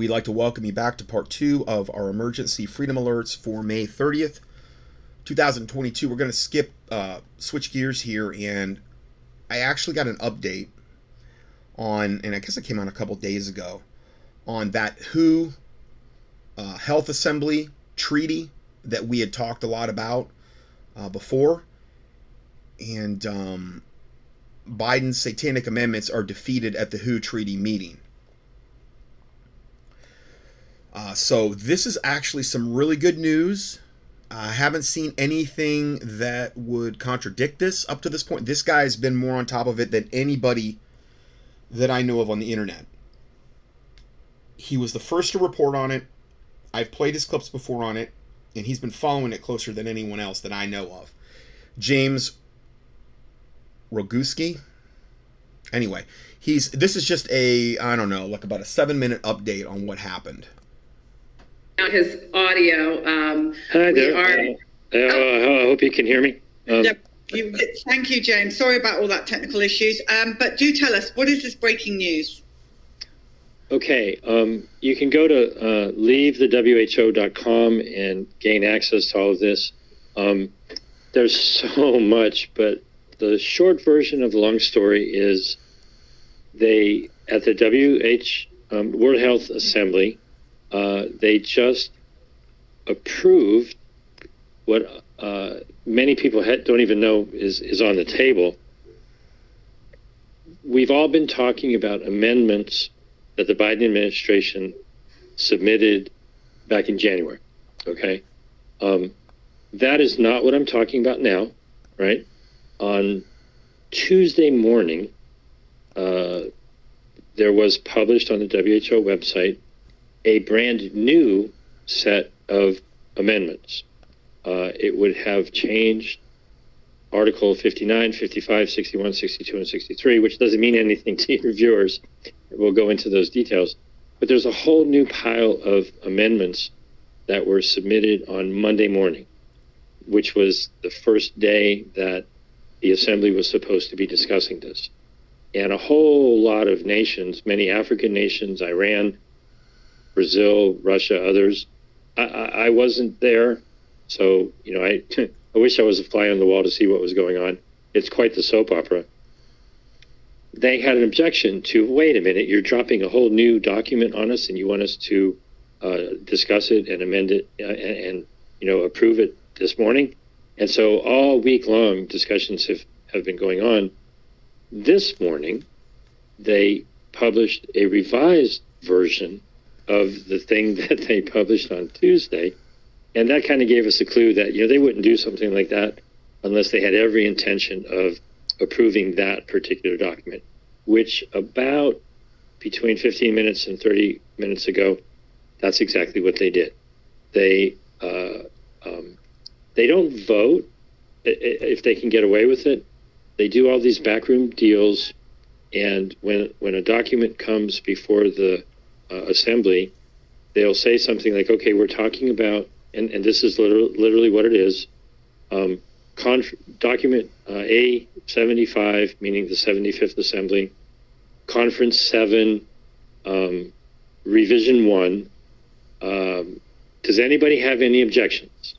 we'd like to welcome you back to part two of our emergency freedom alerts for May 30th, 2022. We're going to skip, uh, switch gears here, and I actually got an update on, and I guess it came out a couple days ago, on that WHO uh, Health Assembly treaty that we had talked a lot about uh, before. And um, Biden's satanic amendments are defeated at the WHO treaty meeting. Uh, so this is actually some really good news. I haven't seen anything that would contradict this up to this point. This guy's been more on top of it than anybody that I know of on the internet. He was the first to report on it. I've played his clips before on it, and he's been following it closer than anyone else that I know of. James Roguski. Anyway, he's this is just a I don't know, like about a seven minute update on what happened his audio. Um, Hi there. Are, uh, uh, I hope you can hear me. Um, yep. You, thank you, James. Sorry about all that technical issues. Um, but do tell us, what is this breaking news? Okay, um, you can go to uh, leavethewho.com and gain access to all of this. Um, there's so much, but the short version of the long story is they, at the WHO, um, World Health Assembly, uh, they just approved what uh, many people don't even know is, is on the table. We've all been talking about amendments that the Biden administration submitted back in January. Okay. Um, that is not what I'm talking about now, right? On Tuesday morning, uh, there was published on the WHO website a brand new set of amendments. Uh, it would have changed Article 59, 55, 61, 62, and 63, which doesn't mean anything to your viewers. We'll go into those details. But there's a whole new pile of amendments that were submitted on Monday morning, which was the first day that the Assembly was supposed to be discussing this. And a whole lot of nations, many African nations, Iran, Brazil, Russia, others. I, I, I wasn't there, so you know I I wish I was a fly on the wall to see what was going on. It's quite the soap opera. They had an objection to wait a minute, you're dropping a whole new document on us, and you want us to uh, discuss it and amend it uh, and, and you know approve it this morning. And so all week long discussions have, have been going on. This morning, they published a revised version of the thing that they published on Tuesday. And that kind of gave us a clue that, you know, they wouldn't do something like that unless they had every intention of approving that particular document, which about between 15 minutes and 30 minutes ago, that's exactly what they did. They, uh, um, they don't vote if they can get away with it. They do all these backroom deals, and when when a document comes before the uh, assembly, they'll say something like, okay, we're talking about, and, and this is literally, literally what it is um, conf- document uh, A75, meaning the 75th Assembly, Conference 7, um, Revision 1. Um, does anybody have any objections?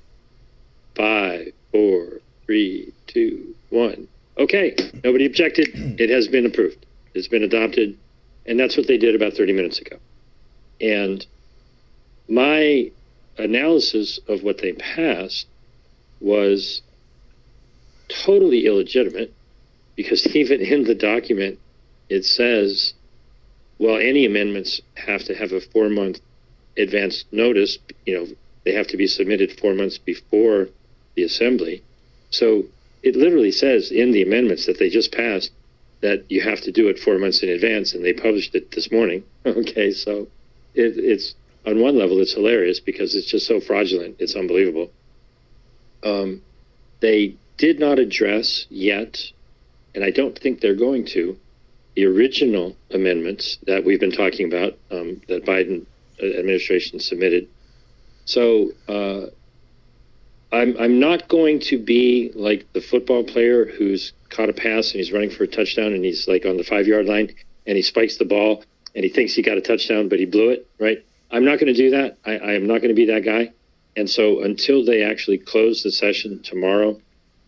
Five, four, three, two, one. Okay, nobody objected. It has been approved. It's been adopted. And that's what they did about 30 minutes ago. And my analysis of what they passed was totally illegitimate because even in the document it says well any amendments have to have a four month advance notice you know they have to be submitted four months before the assembly. So it literally says in the amendments that they just passed that you have to do it four months in advance and they published it this morning. Okay so it, it's on one level it's hilarious because it's just so fraudulent. It's unbelievable. Um, they did not address yet, and I don't think they're going to, the original amendments that we've been talking about um, that Biden administration submitted. So uh, I'm I'm not going to be like the football player who's caught a pass and he's running for a touchdown and he's like on the five yard line and he spikes the ball and he thinks he got a touchdown, but he blew it, right? I'm not going to do that. I, I am not going to be that guy. And so until they actually close the session tomorrow,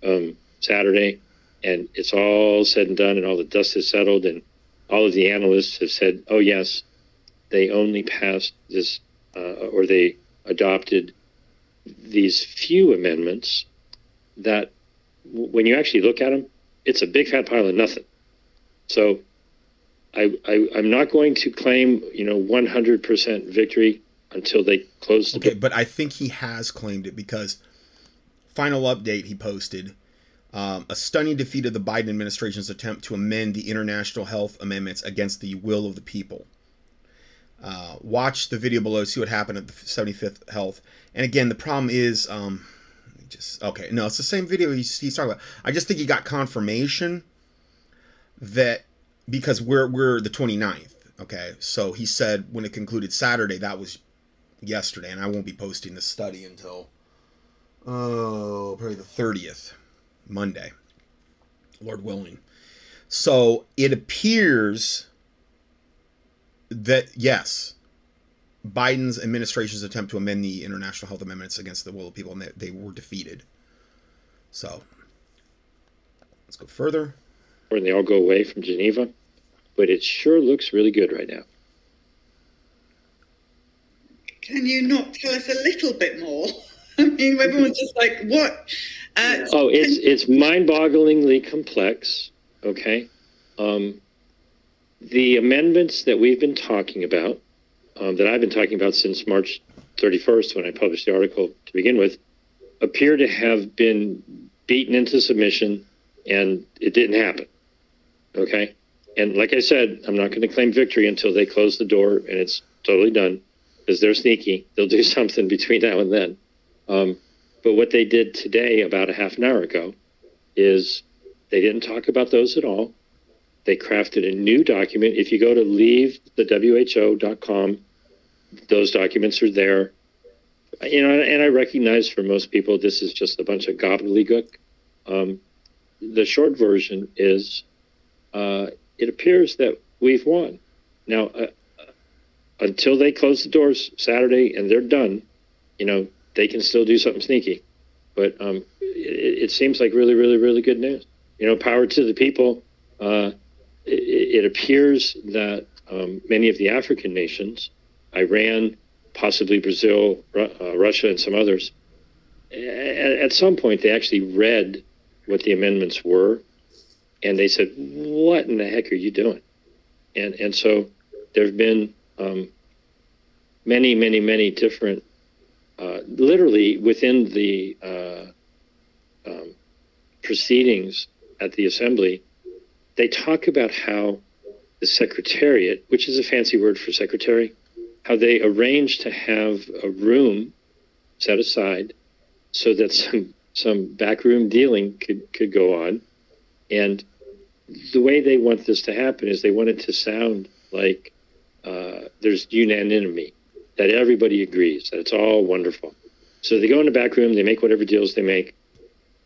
um, Saturday, and it's all said and done, and all the dust has settled, and all of the analysts have said, "Oh yes, they only passed this, uh, or they adopted these few amendments that, w- when you actually look at them, it's a big fat pile of nothing." So, I, I I'm not going to claim you know 100% victory until they close the Okay, but I think he has claimed it because final update he posted um, a stunning defeat of the Biden administration's attempt to amend the international health amendments against the will of the people. Uh, watch the video below, see what happened at the 75th Health. And again, the problem is, um, just okay, no, it's the same video he's, he's talking about. I just think he got confirmation that because we're we're the 29th. Okay, so he said when it concluded Saturday, that was yesterday, and I won't be posting the study until oh probably the thirtieth, Monday, Lord willing. So it appears that yes, Biden's administration's attempt to amend the international health amendments against the will of people, and they, they were defeated. So let's go further. And they all go away from Geneva, but it sure looks really good right now. Can you not tell us a little bit more? I mean, everyone's just like, what? Uh, Oh, it's it's mind-bogglingly complex. Okay, um, the amendments that we've been talking about, um, that I've been talking about since March 31st, when I published the article to begin with, appear to have been beaten into submission, and it didn't happen. Okay, and like I said, I'm not going to claim victory until they close the door and it's totally done, because they're sneaky. They'll do something between now and then. Um, but what they did today, about a half an hour ago, is they didn't talk about those at all. They crafted a new document. If you go to leave the leavethewho.com, those documents are there. You know, and I recognize for most people this is just a bunch of gobbledygook. Um, the short version is uh, it appears that we've won. Now, uh, uh, until they close the doors Saturday and they're done, you know, they can still do something sneaky. But um, it, it seems like really, really, really good news. You know, power to the people. Uh, it, it appears that um, many of the African nations, Iran, possibly Brazil, uh, Russia, and some others, at, at some point they actually read what the amendments were, and they said, "What in the heck are you doing?" And and so there have been um, many, many, many different uh, literally within the uh, um, proceedings at the assembly, they talk about how the secretariat, which is a fancy word for secretary, how they arranged to have a room set aside so that some some backroom dealing could could go on, and the way they want this to happen is they want it to sound like uh, there's unanimity that everybody agrees that it's all wonderful. So they go in the back room, they make whatever deals they make,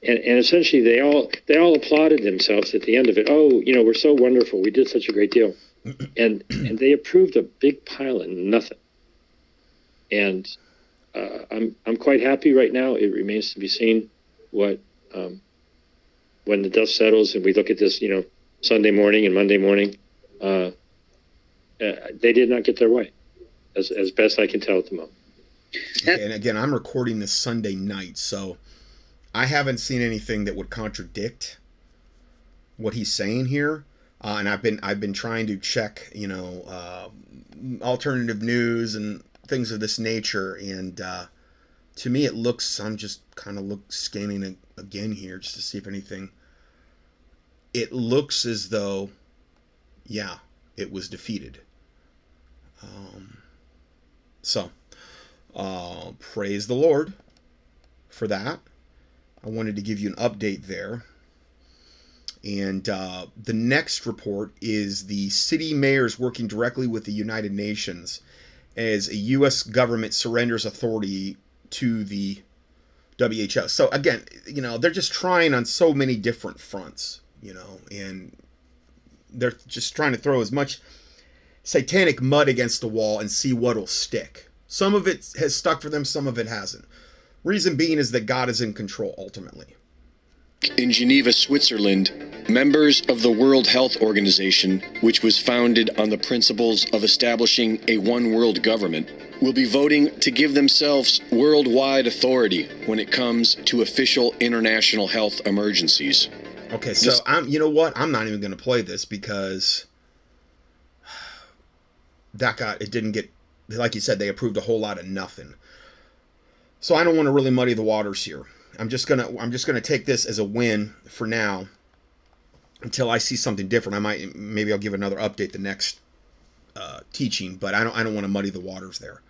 and, and essentially they all they all applauded themselves at the end of it. Oh, you know, we're so wonderful. We did such a great deal, and and they approved a big pile of nothing. And uh, I'm I'm quite happy right now. It remains to be seen what um, when the dust settles and we look at this, you know, Sunday morning and Monday morning. Uh, uh, they did not get their way as, as best I can tell at the moment. Okay, and again, I'm recording this Sunday night, so I haven't seen anything that would contradict what he's saying here. Uh, and I've been I've been trying to check, you know, uh, alternative news and things of this nature, and uh, to me, it looks. I'm just kind of look scanning again here just to see if anything. It looks as though, yeah, it was defeated. Um, so, uh, praise the Lord for that. I wanted to give you an update there. And uh, the next report is the city mayors working directly with the United Nations as a U.S. government surrenders authority to the WHO. So, again, you know, they're just trying on so many different fronts, you know, and they're just trying to throw as much satanic mud against the wall and see what'll stick. Some of it has stuck for them, some of it hasn't. Reason being is that God is in control ultimately. In Geneva, Switzerland, members of the World Health Organization, which was founded on the principles of establishing a one world government, will be voting to give themselves worldwide authority when it comes to official international health emergencies. Okay, so This- I'm you know what? I'm not even going to play this because that got it didn't get like you said they approved a whole lot of nothing. So I don't want to really muddy the waters here. I'm just going to I'm just to take this as a win for now until I see something different. I might maybe I'll give another update the next uh, teaching, but I don't I don't want to muddy the waters there.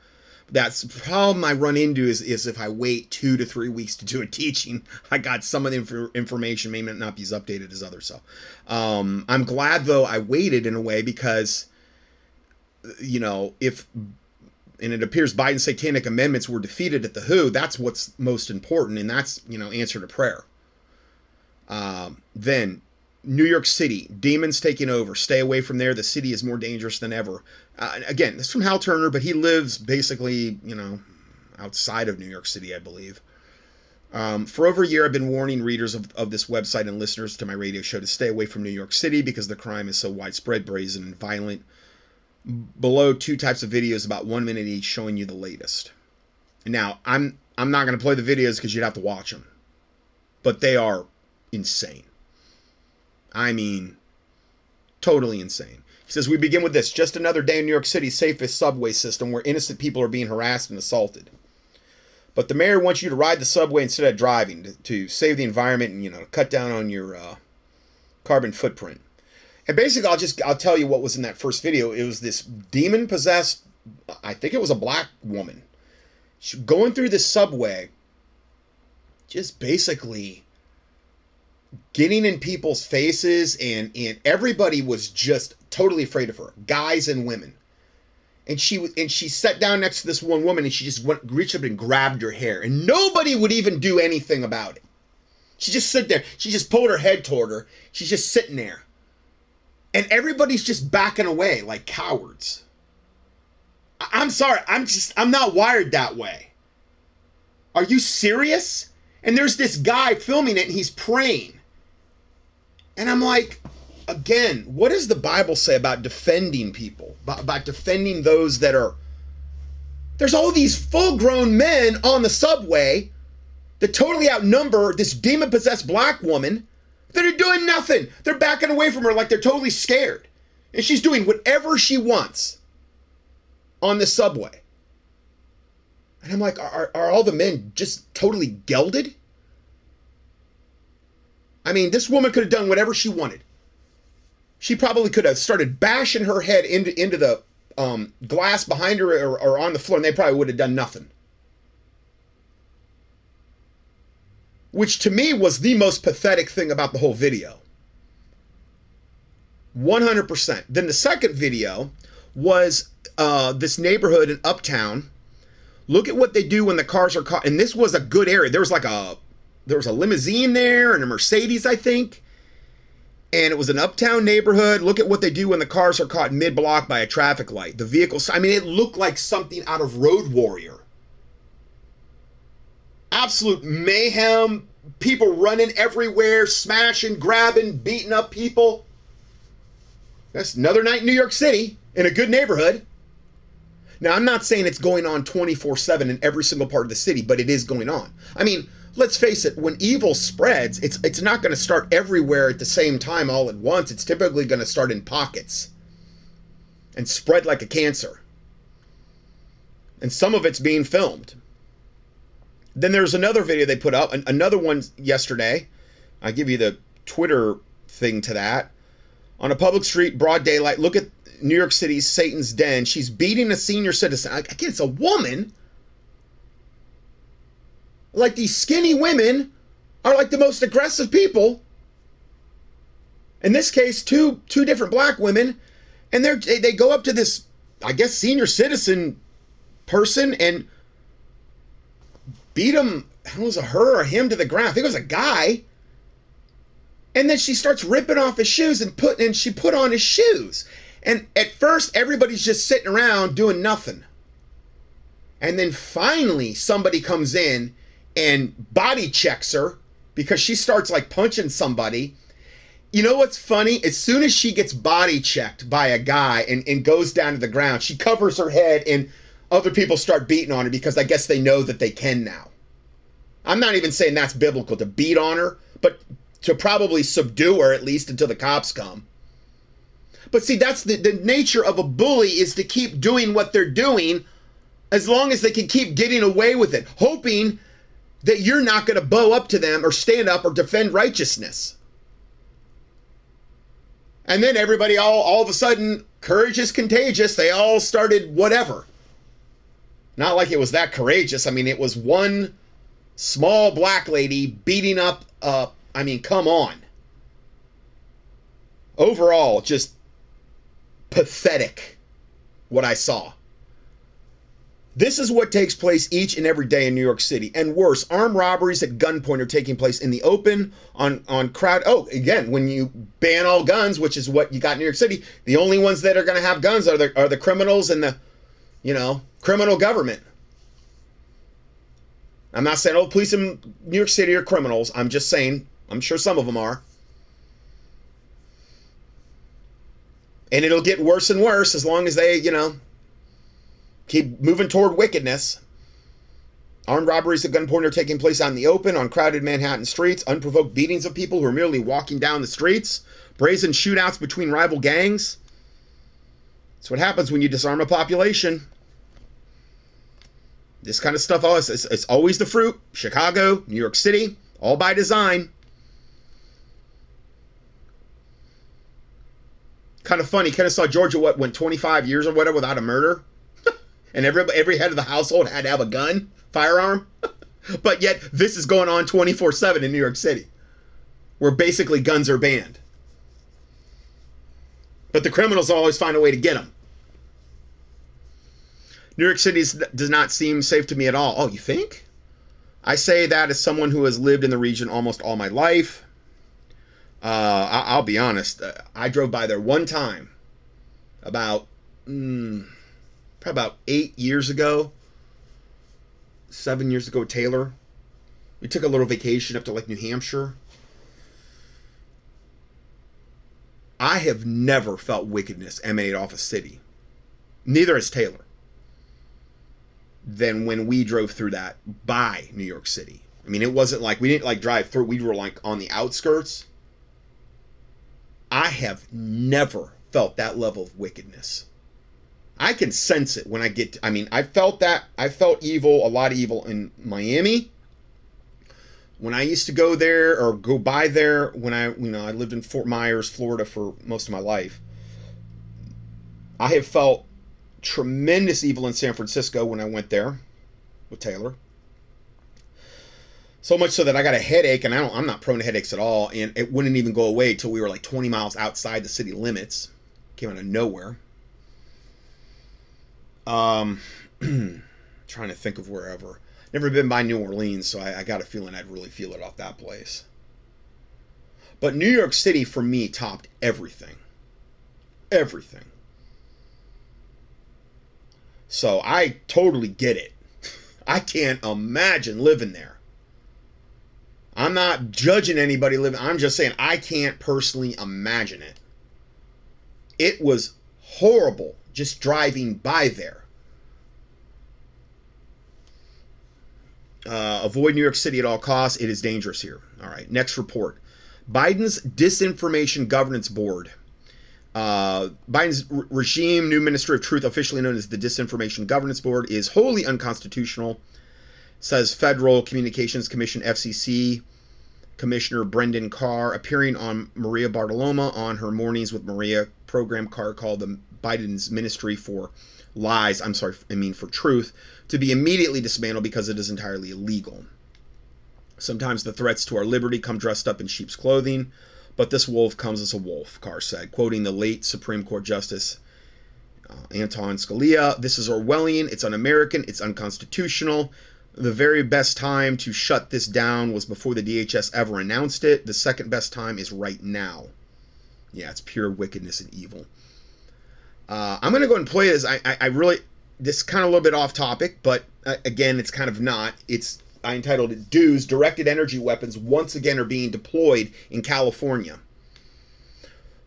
That's the problem I run into is, is if I wait two to three weeks to do a teaching, I got some of the inf- information may not be as updated as others. So um, I'm glad though I waited in a way because you know if and it appears Biden's satanic amendments were defeated at the WHO, that's what's most important, and that's you know answer to prayer. Um, then New York City, demons taking over. Stay away from there. The city is more dangerous than ever. Uh, again, this is from Hal Turner, but he lives basically, you know, outside of New York City, I believe. Um, for over a year, I've been warning readers of, of this website and listeners to my radio show to stay away from New York City because the crime is so widespread, brazen, and violent. Below, two types of videos about one minute each showing you the latest. Now, I'm I'm not going to play the videos because you'd have to watch them, but they are insane. I mean, totally insane. He says, We begin with this just another day in New York City's safest subway system where innocent people are being harassed and assaulted. But the mayor wants you to ride the subway instead of driving to, to save the environment and, you know, cut down on your uh, carbon footprint. And basically, I'll just I'll tell you what was in that first video. It was this demon possessed, I think it was a black woman, she, going through the subway, just basically getting in people's faces and and everybody was just totally afraid of her guys and women. And she and she sat down next to this one woman and she just went reached up and grabbed her hair. And nobody would even do anything about it. She just sit there. She just pulled her head toward her. She's just sitting there. And everybody's just backing away like cowards. I- i'm sorry. I'm just i'm not wired that way. Are you serious? And there's this guy filming it and he's praying and I'm like, again, what does the Bible say about defending people? About, defending those that are. There's all these full grown men on the subway that totally outnumber this demon possessed black woman that are doing nothing. They're backing away from her like they're totally scared. And she's doing whatever she wants on the subway. And I'm like, are, are all the men just totally gelded? I mean, this woman could have done whatever she wanted. She probably could have started bashing her head into into the um, glass behind her or, or on the floor, and they probably would have done nothing. Which to me was the most pathetic thing about the whole video. 100%. Then the second video was uh, this neighborhood in Uptown. Look at what they do when the cars are caught. And this was a good area. There was like a there was a limousine there and a Mercedes, I think. And it was an uptown neighborhood. Look at what they do when the cars are caught mid block by a traffic light. The vehicles, I mean, it looked like something out of Road Warrior. Absolute mayhem. People running everywhere, smashing, grabbing, beating up people. That's another night in New York City in a good neighborhood. Now, I'm not saying it's going on 24 7 in every single part of the city, but it is going on. I mean, let's face it, when evil spreads, it's, it's not going to start everywhere at the same time all at once. It's typically going to start in pockets and spread like a cancer. And some of it's being filmed. Then there's another video they put up, another one yesterday. I give you the Twitter thing to that. On a public street, broad daylight, look at New York City's Satan's Den. She's beating a senior citizen. Again, it's a woman. Like these skinny women are like the most aggressive people. In this case, two two different black women, and they're they, they go up to this, I guess, senior citizen person and beat him. It was a her or him to the ground. I think it was a guy. And then she starts ripping off his shoes and put and she put on his shoes. And at first, everybody's just sitting around doing nothing. And then finally, somebody comes in and body checks her because she starts like punching somebody. You know what's funny? As soon as she gets body checked by a guy and, and goes down to the ground, she covers her head and other people start beating on her because I guess they know that they can now. I'm not even saying that's biblical to beat on her, but to probably subdue her at least until the cops come. But see, that's the, the nature of a bully is to keep doing what they're doing as long as they can keep getting away with it, hoping that you're not going to bow up to them or stand up or defend righteousness. And then everybody all all of a sudden, courage is contagious. They all started whatever. Not like it was that courageous. I mean, it was one small black lady beating up uh I mean, come on. Overall, just pathetic what I saw. This is what takes place each and every day in New York City. And worse, armed robberies at gunpoint are taking place in the open on, on crowd. Oh, again, when you ban all guns, which is what you got in New York City, the only ones that are going to have guns are the, are the criminals and the, you know, criminal government. I'm not saying all the police in New York City are criminals. I'm just saying, I'm sure some of them are. And it'll get worse and worse as long as they, you know, keep moving toward wickedness. Armed robberies at gunpoint are taking place out in the open on crowded Manhattan streets, unprovoked beatings of people who are merely walking down the streets, brazen shootouts between rival gangs. That's what happens when you disarm a population. This kind of stuff always it's, it's always the fruit. Chicago, New York City, all by design. Kind of funny. Kind of saw Georgia what went 25 years or whatever without a murder and every every head of the household had to have a gun, firearm. but yet this is going on 24/7 in New York City, where basically guns are banned. But the criminals always find a way to get them. New York City does not seem safe to me at all. Oh, you think? I say that as someone who has lived in the region almost all my life. Uh, I- will be honest. Uh, I drove by there one time about mm, probably about eight years ago, seven years ago, Taylor. We took a little vacation up to like New Hampshire. I have never felt wickedness emanate off a city. Neither has Taylor. Than when we drove through that by New York City. I mean, it wasn't like we didn't like drive through, we were like on the outskirts. I have never felt that level of wickedness. I can sense it when I get. To, I mean, I felt that. I felt evil, a lot of evil in Miami. When I used to go there or go by there, when I, you know, I lived in Fort Myers, Florida for most of my life. I have felt tremendous evil in San Francisco when I went there with Taylor. So much so that I got a headache, and I don't, I'm not prone to headaches at all, and it wouldn't even go away till we were like 20 miles outside the city limits. Came out of nowhere. Um, trying to think of wherever. Never been by New Orleans, so I, I got a feeling I'd really feel it off that place. But New York City for me topped everything. Everything. So I totally get it. I can't imagine living there. I'm not judging anybody living. I'm just saying I can't personally imagine it. It was horrible just driving by there. Uh, avoid New York City at all costs. It is dangerous here. All right, next report. Biden's Disinformation Governance Board. Uh, Biden's re- regime, new Ministry of Truth, officially known as the Disinformation Governance Board, is wholly unconstitutional, says Federal Communications Commission FCC Commissioner Brendan Carr, appearing on Maria Bartiromo on her Mornings with Maria program. Carr called the Biden's Ministry for Lies, I'm sorry, I mean for Truth, to be immediately dismantled because it is entirely illegal. Sometimes the threats to our liberty come dressed up in sheep's clothing, but this wolf comes as a wolf, Carr said, quoting the late Supreme Court Justice uh, Anton Scalia. This is Orwellian, it's un American, it's unconstitutional. The very best time to shut this down was before the DHS ever announced it. The second best time is right now. Yeah, it's pure wickedness and evil. Uh, I'm going to go and play this. I, I, I really, this is kind of a little bit off topic, but uh, again, it's kind of not. It's I entitled it "DEWs Directed Energy Weapons Once Again Are Being Deployed in California."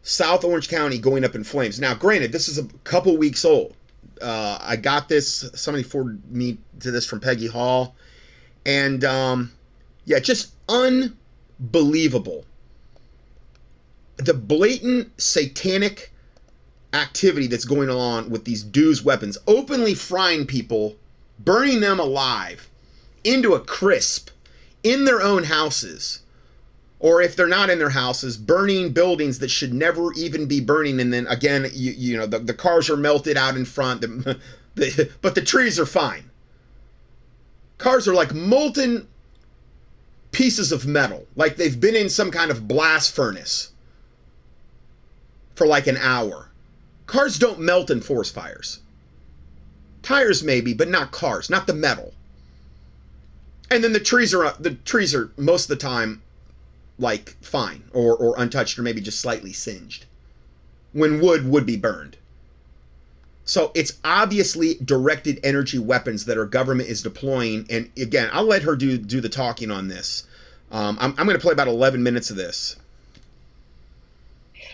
South Orange County going up in flames. Now, granted, this is a couple weeks old. Uh, I got this. Somebody forwarded me to this from Peggy Hall, and um, yeah, just unbelievable. The blatant satanic activity that's going on with these DEWs weapons, openly frying people, burning them alive into a crisp in their own houses or if they're not in their houses, burning buildings that should never even be burning. And then again, you, you know, the, the cars are melted out in front, the, the, but the trees are fine. Cars are like molten pieces of metal, like they've been in some kind of blast furnace for like an hour. Cars don't melt in forest fires. Tires maybe, but not cars, not the metal. And then the trees are the trees are most of the time like fine or, or untouched or maybe just slightly singed when wood would be burned. So it's obviously directed energy weapons that our government is deploying. And again, I'll let her do do the talking on this. Um, I'm, I'm going to play about 11 minutes of this.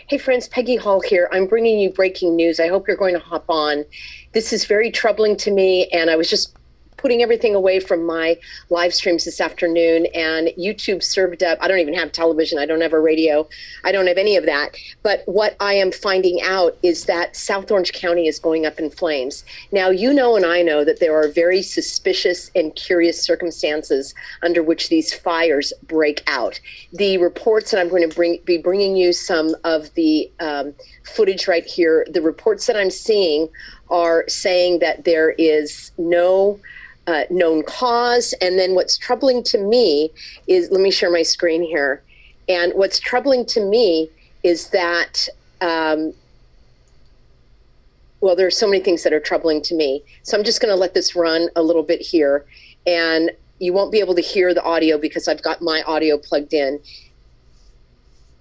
Hey friends, Peggy Hall here. I'm bringing you breaking news. I hope you're going to hop on. This is very troubling to me, and I was just putting everything away from my live streams this afternoon and YouTube served up. I don't even have television. I don't have a radio. I don't have any of that. But what I am finding out is that South Orange County is going up in flames. Now, you know, and I know that there are very suspicious and curious circumstances under which these fires break out. The reports, that I'm going to bring, be bringing you some of the um, footage right here. The reports that I'm seeing are saying that there is no uh, known cause. And then what's troubling to me is let me share my screen here. And what's troubling to me is that, um, well, there are so many things that are troubling to me. So I'm just going to let this run a little bit here. And you won't be able to hear the audio because I've got my audio plugged in.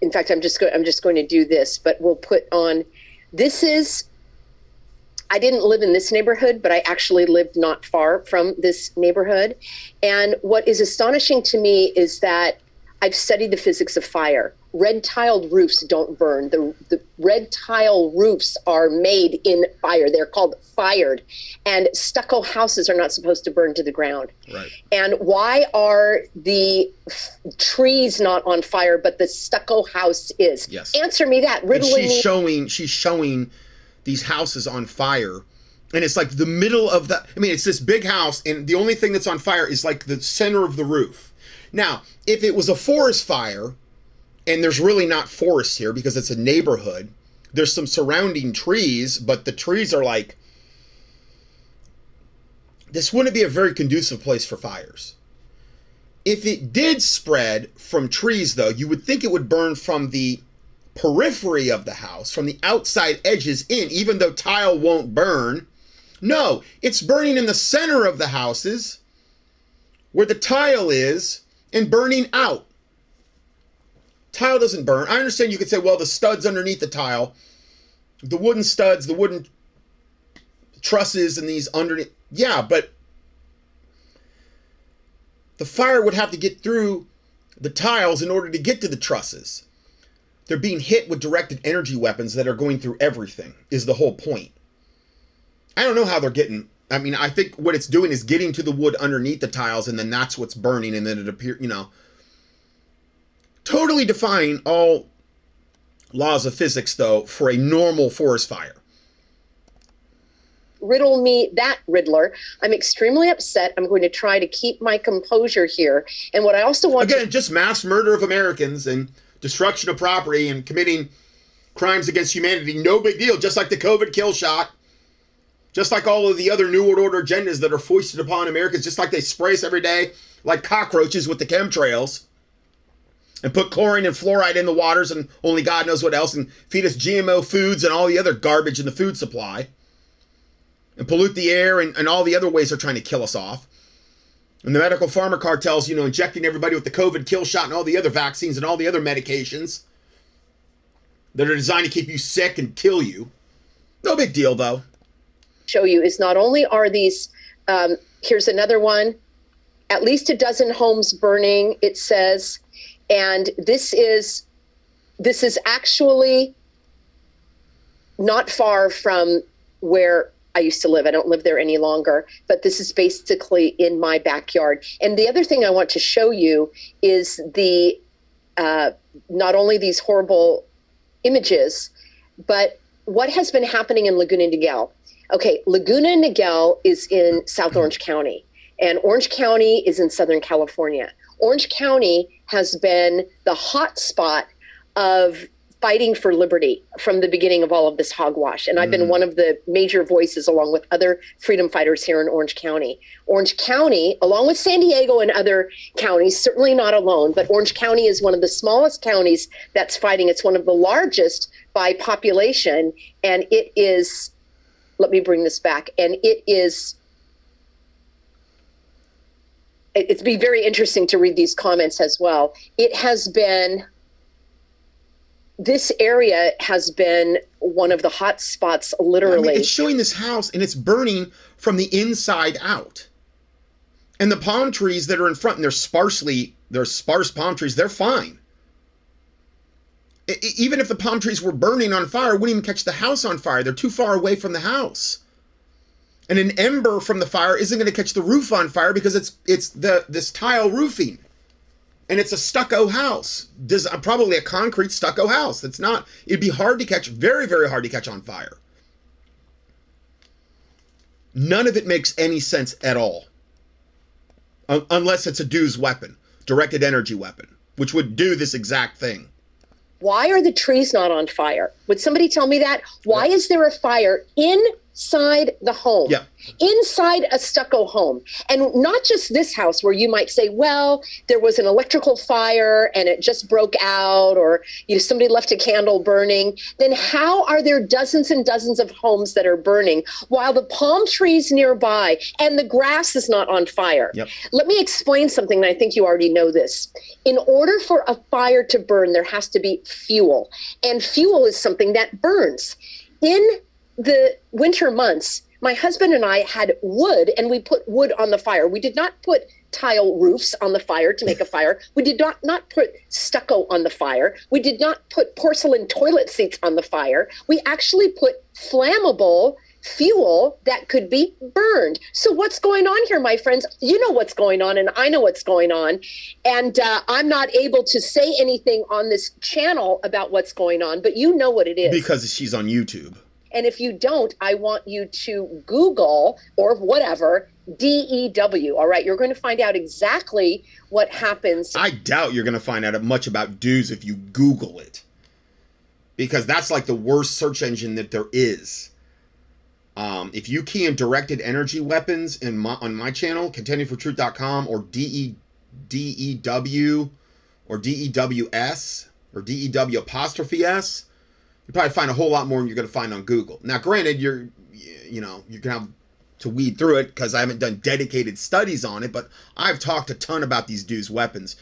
In fact, I'm just go- I'm just going to do this, but we'll put on. This is I didn't live in this neighborhood, but I actually lived not far from this neighborhood. And what is astonishing to me is that I've studied the physics of fire. Red tiled roofs don't burn. The, the red tile roofs are made in fire. They're called fired. And stucco houses are not supposed to burn to the ground. Right. And why are the f- trees not on fire, but the stucco house is? Yes. Answer me that. And she's me. showing she's showing these houses on fire and it's like the middle of the i mean it's this big house and the only thing that's on fire is like the center of the roof. Now if it was a forest fire and there's really not forest here because it's a neighborhood there's some surrounding trees but the trees are like this wouldn't be a very conducive place for fires. If it did spread from trees though you would think it would burn from the periphery of the house, from the outside edges in, even though tile won't burn. No, it's burning in the center of the houses where the tile is and burning out. Tile doesn't burn. I understand you could say, well, the studs underneath the tile, the wooden studs, the wooden trusses, and these underneath. Yeah, but the fire would have to get through the tiles in order to get to the trusses they're being hit with directed energy weapons that are going through everything is the whole point. I don't know how they're getting i mean i think what it's doing is getting to the wood underneath the tiles and then that's what's burning and then it appears you know. Totally defying all laws of physics though for a normal forest fire. Riddle me that riddler. I'm extremely upset. I'm going to try to keep my composure here. And what i also want again to just mass murder of americans and destruction of property and committing crimes against humanity. No big deal. Just like the COVID kill shot, just like all of the other New World Order agendas that are foisted upon Americans, just like they spray us every day like cockroaches with the chemtrails and put chlorine and fluoride in the waters and only God knows what else and feed us GMO foods and all the other garbage in the food supply and pollute the air and, and all the other ways they're trying to kill us off. And the medical pharma cartels, you know, injecting everybody with the COVID kill shot and all the other vaccines and all the other medications that are designed to keep you sick and kill you. No big deal, though. show you is not only are these, um, here's another one, at least a dozen homes burning, it says, and this is this is actually not far from where I used to live. I don't live there any longer, but this is basically in my backyard. And the other thing I want to show you is the uh, not only these horrible images, but what has been happening in Laguna Niguel. Okay, Laguna Niguel is in South Orange County, and Orange County is in Southern California. Orange County has been the hot spot of fighting for liberty from the beginning of all of this hogwash. And I've been mm. one of the major voices along with other freedom fighters here in Orange County. Orange County, along with San Diego and other counties, certainly not alone, but Orange County is one of the smallest counties that's fighting. It's one of the largest by population. And it is, let me bring this back, and it is it'd be very interesting to read these comments as well. It has been this area has been one of the hot spots I literally. mean, it's showing this house and it's burning from the inside out. And the palm trees that are in front, and they're sparsely, they're sparse palm trees, they're fine. E- even if the palm trees were burning on fire, wouldn't even catch the house on fire. They're too far away from the house. And an ember from the fire isn't going to catch the roof on fire because it's it's the this tile roofing. And it's a stucco house. Does uh, probably a concrete stucco house. That's not it'd be hard to catch, very very hard to catch on fire. None of it makes any sense at all. Un- unless it's a dude's weapon, directed energy weapon, which would do this exact thing. Why are the trees not on fire? Would somebody tell me that? Why is there a fire inside the home? Yeah. Inside a stucco home. And not just this house where you might say, well, there was an electrical fire and it just broke out, or you know, somebody left a candle burning. Then how are there dozens and dozens of homes that are burning while the palm trees nearby and the grass is not on fire? Yep. Let me explain something, and I think you already know this. In order for a fire to burn, there has to be fuel, and fuel is something that burns. In the winter months, my husband and I had wood, and we put wood on the fire. We did not put tile roofs on the fire to make a fire. We did not not put stucco on the fire. We did not put porcelain toilet seats on the fire. We actually put flammable fuel that could be burned. So what's going on here, my friends? You know what's going on, and I know what's going on. And uh, I'm not able to say anything on this channel about what's going on, but you know what it is. Because she's on YouTube. And if you don't, I want you to Google or whatever DEW. All right, you're going to find out exactly what happens. I doubt you're going to find out much about DEWs if you Google it. Because that's like the worst search engine that there is. Um, if you key in directed energy weapons in my, on my channel, contendingfortruth.com or DE, DEW or DEWS or DEW apostrophe S, you probably find a whole lot more than you're going to find on Google. Now, granted, you're, you know, going to have to weed through it because I haven't done dedicated studies on it, but I've talked a ton about these dudes' weapons.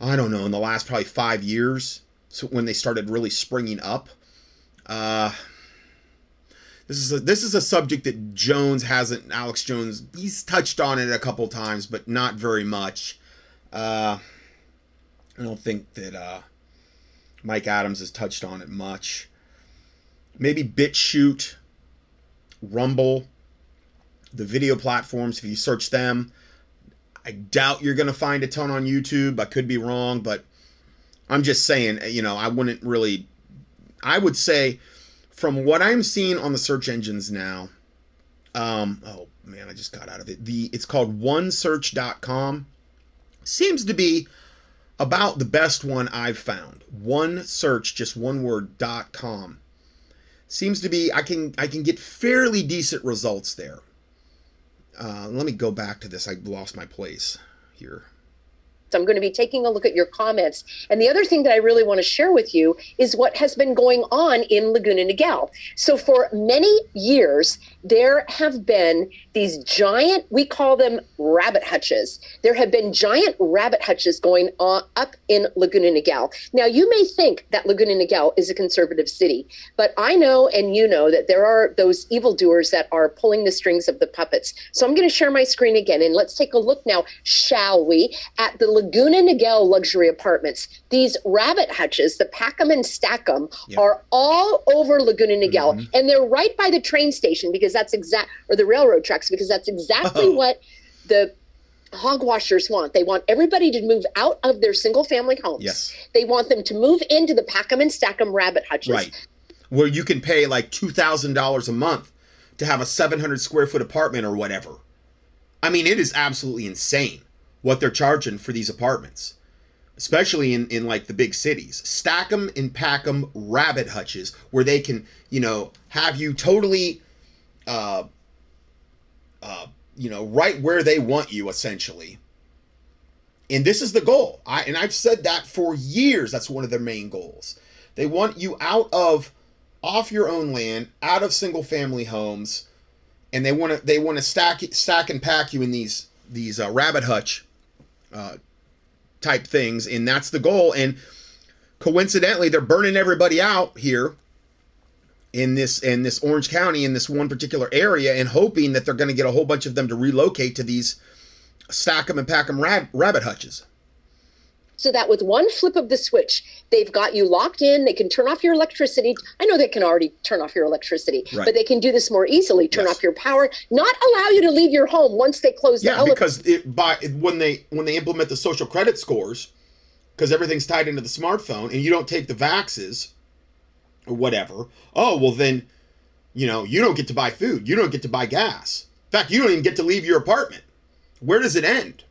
I don't know, in the last probably five years, so when they started really springing up. Uh, this is a, this is a subject that Jones hasn't. Alex Jones he's touched on it a couple times, but not very much. Uh, I don't think that uh, Mike Adams has touched on it much. Maybe BitChute, Rumble, the video platforms. If you search them, I doubt you're going to find a ton on YouTube. I could be wrong, but I'm just saying. You know, I wouldn't really. I would say from what I'm seeing on the search engines now, um, oh man, I just got out of it. The it's called OneSearch.com. Seems to be about the best one I've found. One search, just one word dot com. Seems to be I can I can get fairly decent results there. Uh, let me go back to this. I lost my place here. So I'm going to be taking a look at your comments. And the other thing that I really want to share with you is what has been going on in Laguna Niguel. So for many years, there have been these giant, we call them rabbit hutches. There have been giant rabbit hutches going on up in Laguna Niguel. Now, you may think that Laguna Niguel is a conservative city, but I know and you know that there are those evildoers that are pulling the strings of the puppets. So I'm going to share my screen again and let's take a look now, shall we, at the Laguna Niguel luxury apartments. These rabbit hutches, the Pack'em and Stack'em, Yeah. are all over Laguna Niguel mm-hmm. and they're right by the train station because that's exact or the railroad tracks because that's exactly Oh. what the hogwashers want. They want everybody to move out of their single family homes. Yes. They want them to move into the Pack'em and Stack'em rabbit hutches. Right. Where you can pay like $2,000 a month to have a 700 square foot apartment or whatever. I mean, it is absolutely insane what they're charging for these apartments, especially in, in like the big cities. Stack them and pack them rabbit hutches where they can, you know, have you totally, uh, uh, you know, right where they want you essentially. And this is the goal. I and I've said that for years. That's one of their main goals. They want you out of off your own land, out of single family homes, and they want to they want to stack stack and pack you in these these uh, rabbit hutch uh, type things, and that's the goal. And coincidentally, they're burning everybody out here in this in this Orange County in this one particular area, and hoping that they're going to get a whole bunch of them to relocate to these stack 'em and pack 'em rab- rabbit hutches. So that with one flip of the switch, they've got you locked in. They can turn off your electricity. I know they can already turn off your electricity, Right. but they can do this more easily. Turn Yes. off your power, not allow you to leave your home once they close the Yeah, elevator. because it by when they when they implement the social credit scores, because everything's tied into the smartphone, and you don't take the vaxes or whatever. Oh well, then you know you don't get to buy food. You don't get to buy gas. In fact, you don't even get to leave your apartment. Where does it end?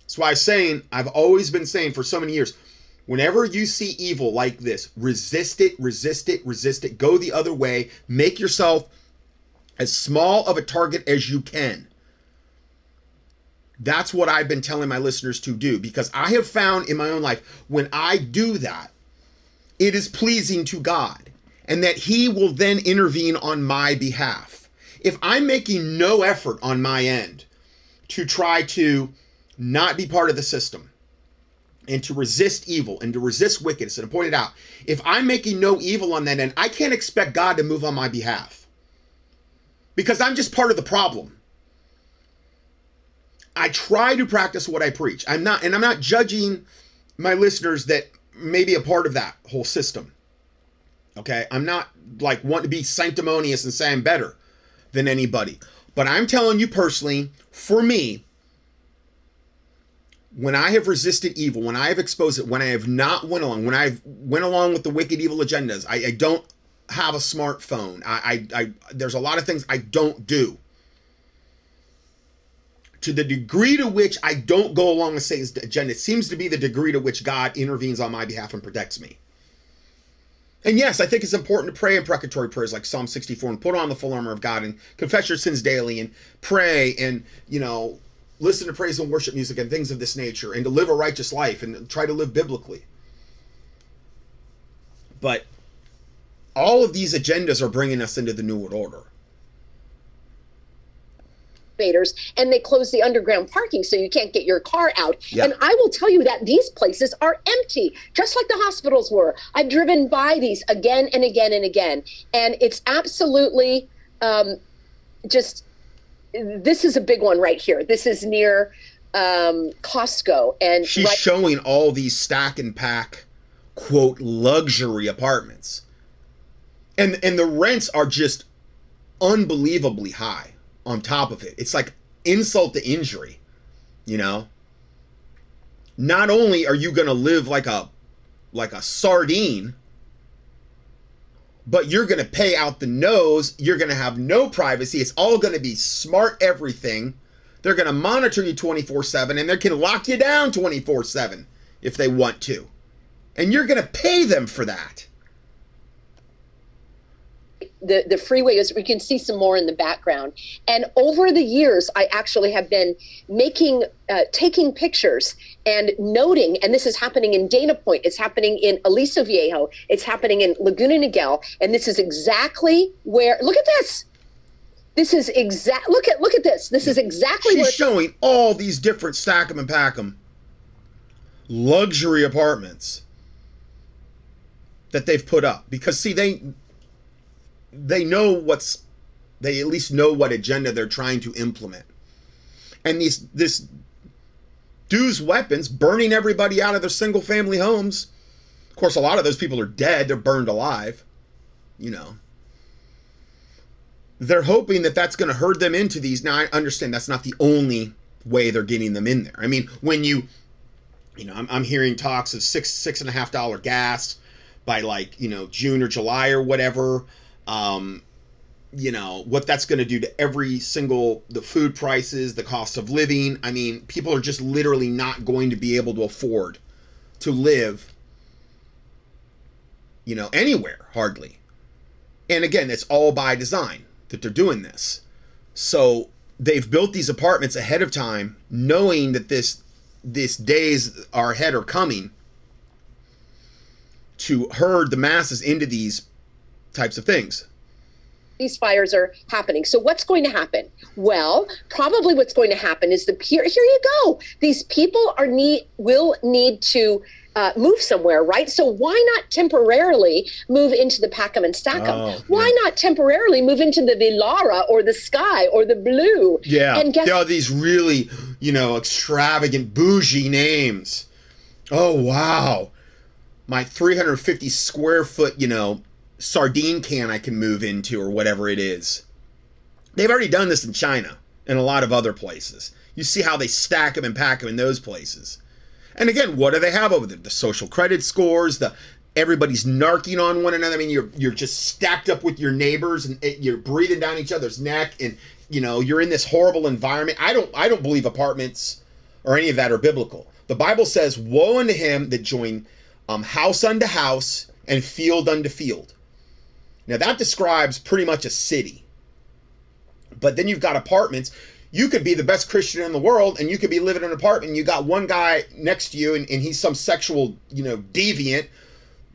That's why I'm saying I've always been saying for so many years. Whenever you see evil like this, resist it, resist it, resist it. Go the other way. Make yourself as small of a target as you can. That's what I've been telling my listeners to do because I have found in my own life when I do that, it is pleasing to God and that He will then intervene on my behalf. If I'm making no effort on my end to try to not be part of the system and to resist evil and to resist wickedness, and I pointed out, if I'm making no evil on that end, I can't expect God to move on my behalf because I'm just part of the problem. I try to practice what I preach. I'm not, and I'm not judging my listeners that may be a part of that whole system. Okay, I'm not like want to be sanctimonious and say I'm better than anybody, but I'm telling you personally, for me, when I have resisted evil, when I have exposed it, when I have not went along, when I've went along with the wicked evil agendas, I, I don't have a smartphone. I, I, I, there's a lot of things I don't do to the degree to which I don't go along with Satan's agenda, it seems to be the degree to which God intervenes on my behalf and protects me. And yes, I think it's important to pray imprecatory prayers like Psalm 64 and put on the full armor of God and confess your sins daily and pray and, you know, listen to praise and worship music and things of this nature and to live a righteous life and try to live biblically. But all of these agendas are bringing us into the New World Order. Elevators and they close the underground parking so you can't get your car out. And I will tell you that these places are empty, just like the hospitals were. I've driven by these again and again and again. And it's absolutely um, just this is a big one right here. This is near um, Costco. And She's right, showing all these stack and pack, quote, luxury apartments. And and the rents are just unbelievably high on top of it. It's like insult to injury, you know? Not only are you going to live like a like a sardine, but you're going to pay out the nose, you're going to have no privacy. It's all going to be smart everything. They're going to monitor you 24/7 and they can lock you down 24/7 if they want to. And you're going to pay them for that. The, the freeway is we can see some more in the background and over the years i actually have been making uh, taking pictures and noting and this is happening in dana point it's happening in aliso viejo it's happening in laguna niguel and this is exactly where look at this This is exact. Look at look at this. This is exactly She's where showing all these different stack 'em and pack 'em luxury apartments that they've put up because see they they know what's they at least know what agenda they're trying to implement. And these this dude's weapons burning everybody out of their single family homes of course a lot of those people are dead they're burned alive you know. They're hoping that that's going to herd them into these now i understand that's not the only way they're getting them in there. I mean when you you know i'm, I'm hearing talks of six six and a half dollar gas by like you know june or july or whatever um you know what that's going to do to every single the food prices the cost of living. I mean people are just literally not going to be able to afford to live you know anywhere hardly. And again it's all by design that they're doing this. So they've built these apartments ahead of time knowing that this this days are ahead are coming to herd the masses into these types of things these fires are happening. So what's going to happen? Well, probably what's going to happen is the here here you go. These people are need will need to uh, move somewhere, right? So why not temporarily move into the Packham and Stackham? Oh, why yeah. not temporarily move into the Villara or the Sky or the Blue? Yeah, and guess there are these really, you know, extravagant, bougie names. Oh wow, my 350 square foot, you know, sardine can I can move into or whatever it is. They've already done this in China and a lot of other places. You see how they stack them and pack them in those places. And again, what do they have over there? The social credit scores, the everybody's narking on one another. I mean, you're you're just stacked up with your neighbors and you're breathing down each other's neck and you know, you're in this horrible environment. I don't I don't believe apartments or any of that are biblical. The Bible says, "Woe unto him that join um, house unto house and field unto field." Now that describes pretty much a city. But then you've got apartments. You could be the best Christian in the world and you could be living in an apartment and you got one guy next to you and, and he's some sexual, you know, deviant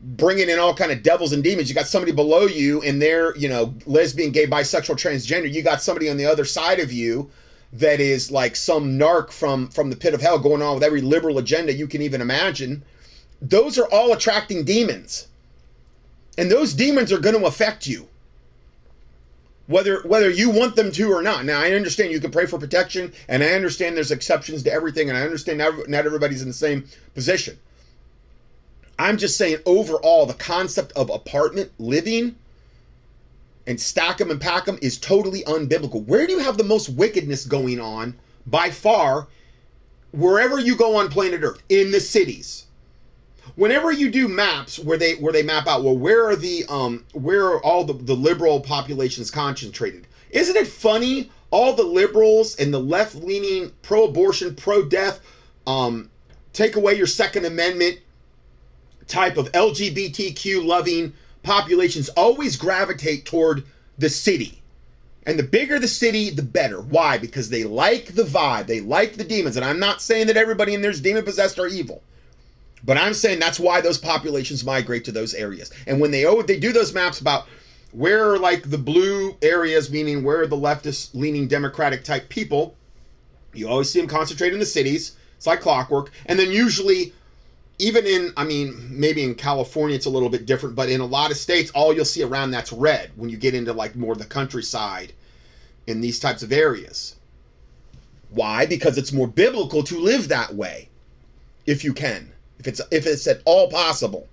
bringing in all kind of devils and demons. You got somebody below you and they're, you know, lesbian, gay, bisexual, transgender. You got somebody on the other side of you that is like some narc from from the pit of hell going on with every liberal agenda you can even imagine. Those are all attracting demons. And those demons are going to affect you. Whether whether you want them to or not. Now I understand you can pray for protection and I understand there's exceptions to everything and I understand not, everybody's in the same position. I'm just saying overall the concept of apartment living and stack them and pack them is totally unbiblical. Where do you have the most wickedness going on by far wherever you go on planet Earth in the cities? Whenever you do maps where they where they map out well where are the um where are all the, the liberal populations concentrated? Isn't it funny? All the liberals and the left-leaning pro-abortion pro-death um take away your second amendment type of lgbtq loving populations always gravitate toward the city. And the bigger the city the better. Why? Because they like the vibe. They like the demons. And i'm not saying that everybody in there's demon possessed or evil but I'm saying that's why those populations migrate to those areas. And when they oh they do those maps about where are like the blue areas, meaning where are the leftist leaning democratic type people, you always see them concentrated in the cities. It's like clockwork. And then usually even in I mean, maybe in California it's a little bit different, but in a lot of states, all you'll see around that's red when you get into like more the countryside in these types of areas. Why? Because it's more biblical to live that way, if you can if it's if it's at all possible.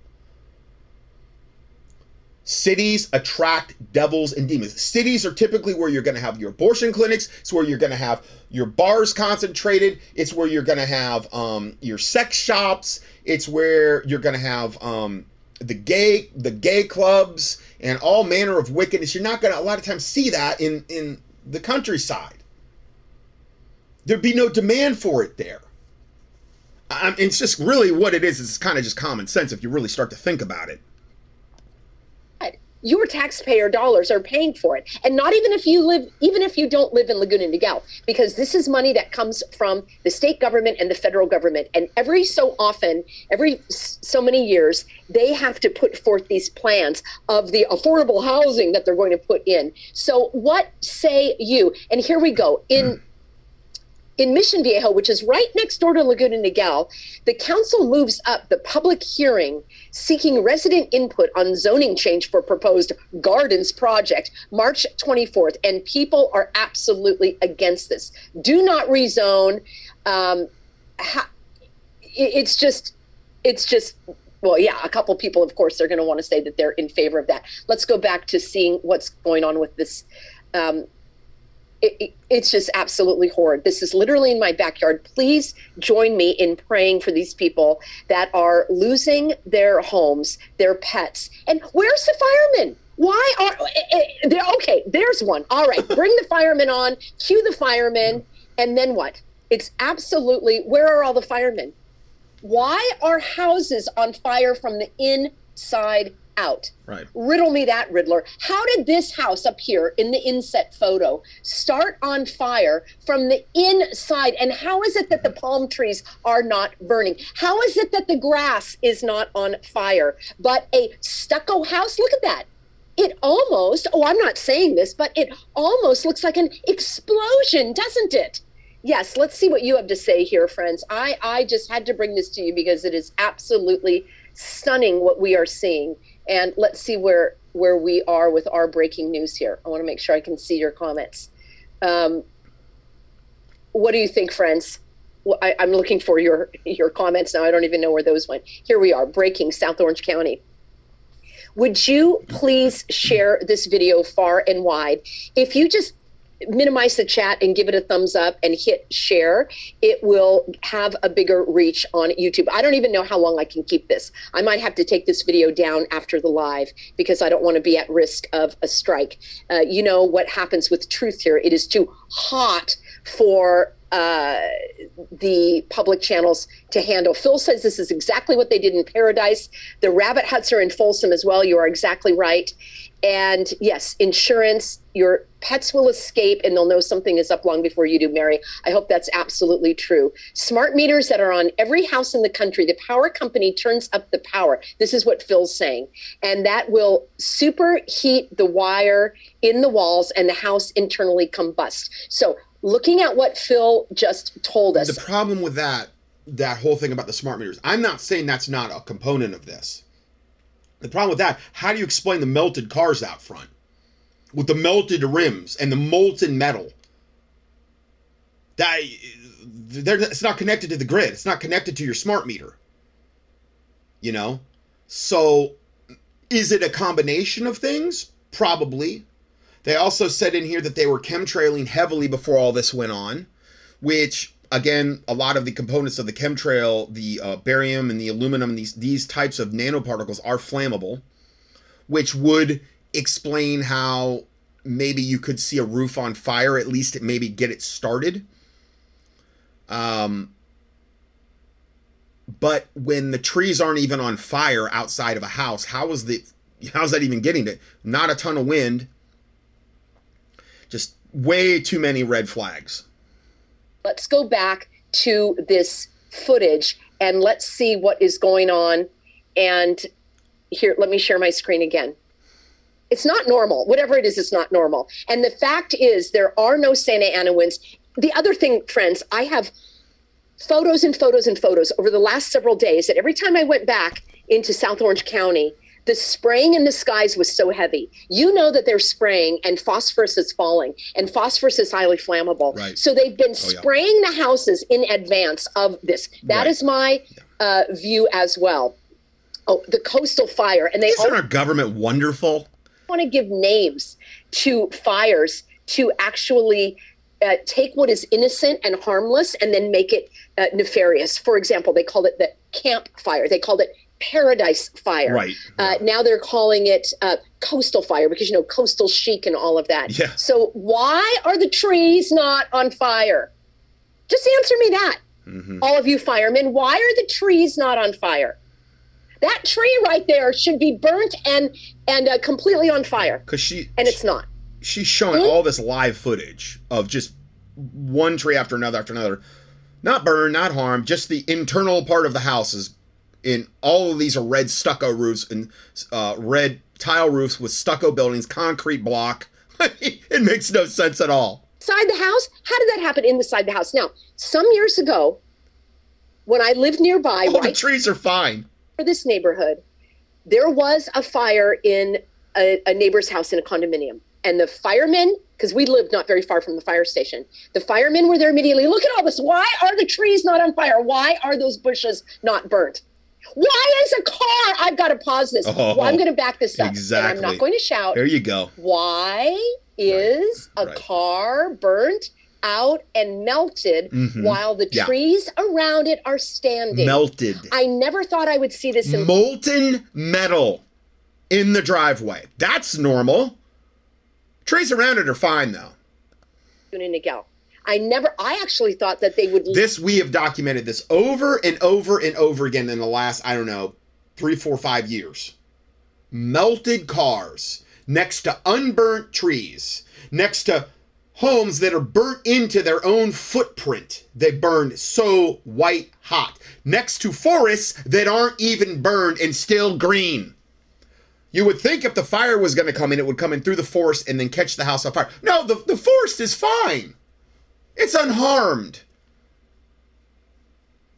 Cities attract devils and demons. Cities are typically where you're going to have your abortion clinics. It's where you're going to have your bars concentrated. It's where you're going to have um, your sex shops. It's where you're going to have um, the gay the gay clubs and all manner of wickedness. You're not going to a lot of times see that in in the countryside. There'd be no demand for it there. Um, it's just really what it is. It's kind of just common sense if you really start to think about it. your taxpayer dollars are paying for it. And not even if you live even if you don't live in laguna niguel because this is money that comes from the state government and the federal government. And every so often every so many years they have to put forth these plans of the affordable housing that they're going to put in. So what say you? And here we go. In in Mission Viejo, which is right next door to Laguna Niguel, the council moves up the public hearing seeking resident input on zoning change for proposed gardens project March 24th. And people are absolutely against this. Do not rezone. Um, ha- it's just, it's just well, yeah, a couple people, of course, they're going to want to say that they're in favor of that. Let's go back to seeing what's going on with this um, it, it, it's just absolutely horrid. This is literally in my backyard. Please join me in praying for these people that are losing their homes, their pets. And where's the firemen? Why are eh, eh, they okay? There's one. All right, bring the firemen on. Cue the firemen, and then what? It's absolutely. Where are all the firemen? Why are houses on fire from the inside out. Right. Riddle me that, Riddler. How did this house up here in the inset photo start on fire from the inside? And how is it that the palm trees are not burning? How is it that the grass is not on fire? But a stucco house, look at that. It almost, oh, I'm not saying this, but it almost looks like an explosion, doesn't it? Yes, let's see what you have to say here, friends. I, I just had to bring this to you because it is absolutely stunning what we are seeing. And let's see where where we are with our breaking news here. I want to make sure I can see your comments. Um, what do you think, friends? Well, I, I'm looking for your your comments now. I don't even know where those went. Here we are, breaking South Orange County. Would you please share this video far and wide? If you just minimize the chat and give it a thumbs up and hit share, it will have a bigger reach on YouTube. I don't even know how long I can keep this. I might have to take this video down after the live because I don't want to be at risk of a strike. Uh, you know what happens with truth here. It is too hot for uh, the public channels to handle. Phil says this is exactly what they did in Paradise. The rabbit huts are in Folsom as well. You are exactly right. And yes, insurance, your pets will escape and they'll know something is up long before you do, Mary. I hope that's absolutely true. Smart meters that are on every house in the country, the power company turns up the power. This is what Phil's saying. And that will superheat the wire in the walls and the house internally combust. So, looking at what Phil just told us. The problem with that, that whole thing about the smart meters, I'm not saying that's not a component of this. The problem with that, how do you explain the melted cars out front? With the melted rims and the molten metal. That it's not connected to the grid. It's not connected to your smart meter. You know? So is it a combination of things? Probably. They also said in here that they were chemtrailing heavily before all this went on, which again, a lot of the components of the chemtrail, the uh, barium and the aluminum, these these types of nanoparticles are flammable, which would explain how maybe you could see a roof on fire, at least maybe get it started. Um, but when the trees aren't even on fire outside of a house, how is the how's that even getting to? Not a ton of wind. Just way too many red flags let's go back to this footage and let's see what is going on. And here, let me share my screen again. It's not normal. Whatever it is, it's not normal. And the fact is, there are no Santa Ana winds. The other thing, friends, I have photos and photos and photos over the last several days that every time I went back into South Orange County, the spraying in the skies was so heavy. You know that they're spraying and phosphorus is falling, and phosphorus is highly flammable. Right. So they've been oh, spraying yeah. the houses in advance of this. That right. is my uh, view as well. Oh, the coastal fire, and they isn't our government wonderful? Want to give names to fires to actually uh, take what is innocent and harmless and then make it uh, nefarious. For example, they called it the campfire. They called it Paradise Fire. Right. Uh, now they're calling it uh, Coastal Fire because you know coastal chic and all of that. Yeah. So why are the trees not on fire? Just answer me that. Mm-hmm. All of you firemen, why are the trees not on fire? That tree right there should be burnt and and uh, completely on fire, Because she and it's not. she's showing Hmm? all this live footage of just one tree after another after another. Not burned, not harmed, just the internal part of the house is in all of these are red stucco roofs and uh, red tile roofs with stucco buildings, concrete block. it makes no sense at all. Inside the house? How did that happen inside the house? Now, some years ago, when I lived nearby, All the trees are fine. for this neighborhood, there was a fire in a, a neighbor's house in a condominium. And the firemen, because we lived not very far from the fire station, the firemen were there immediately. Look at all this. Why are the trees not on fire? Why are those bushes not burnt? Why is a car? I've got to pause this. Oh, well, I'm going to back this up. And I'm not going to shout. There you go. Why is a right. car burnt out and melted Mhm. while the Yeah. trees around it are standing? Melted. I never thought I would see this in Molten metal in the driveway. That's normal. Trees around it are fine though. Laguna Niguel. I never. I actually thought that they would. This we have documented this over and over and over again in the last I don't know three, four, five years. Melted cars next to unburnt trees, next to homes that are burnt into their own footprint. They burned so white hot next to forests that aren't even burned and still green. You would think if the fire was going to come in, it would come in through the forest and then catch the house on fire. No, the, the forest is fine. It's unharmed.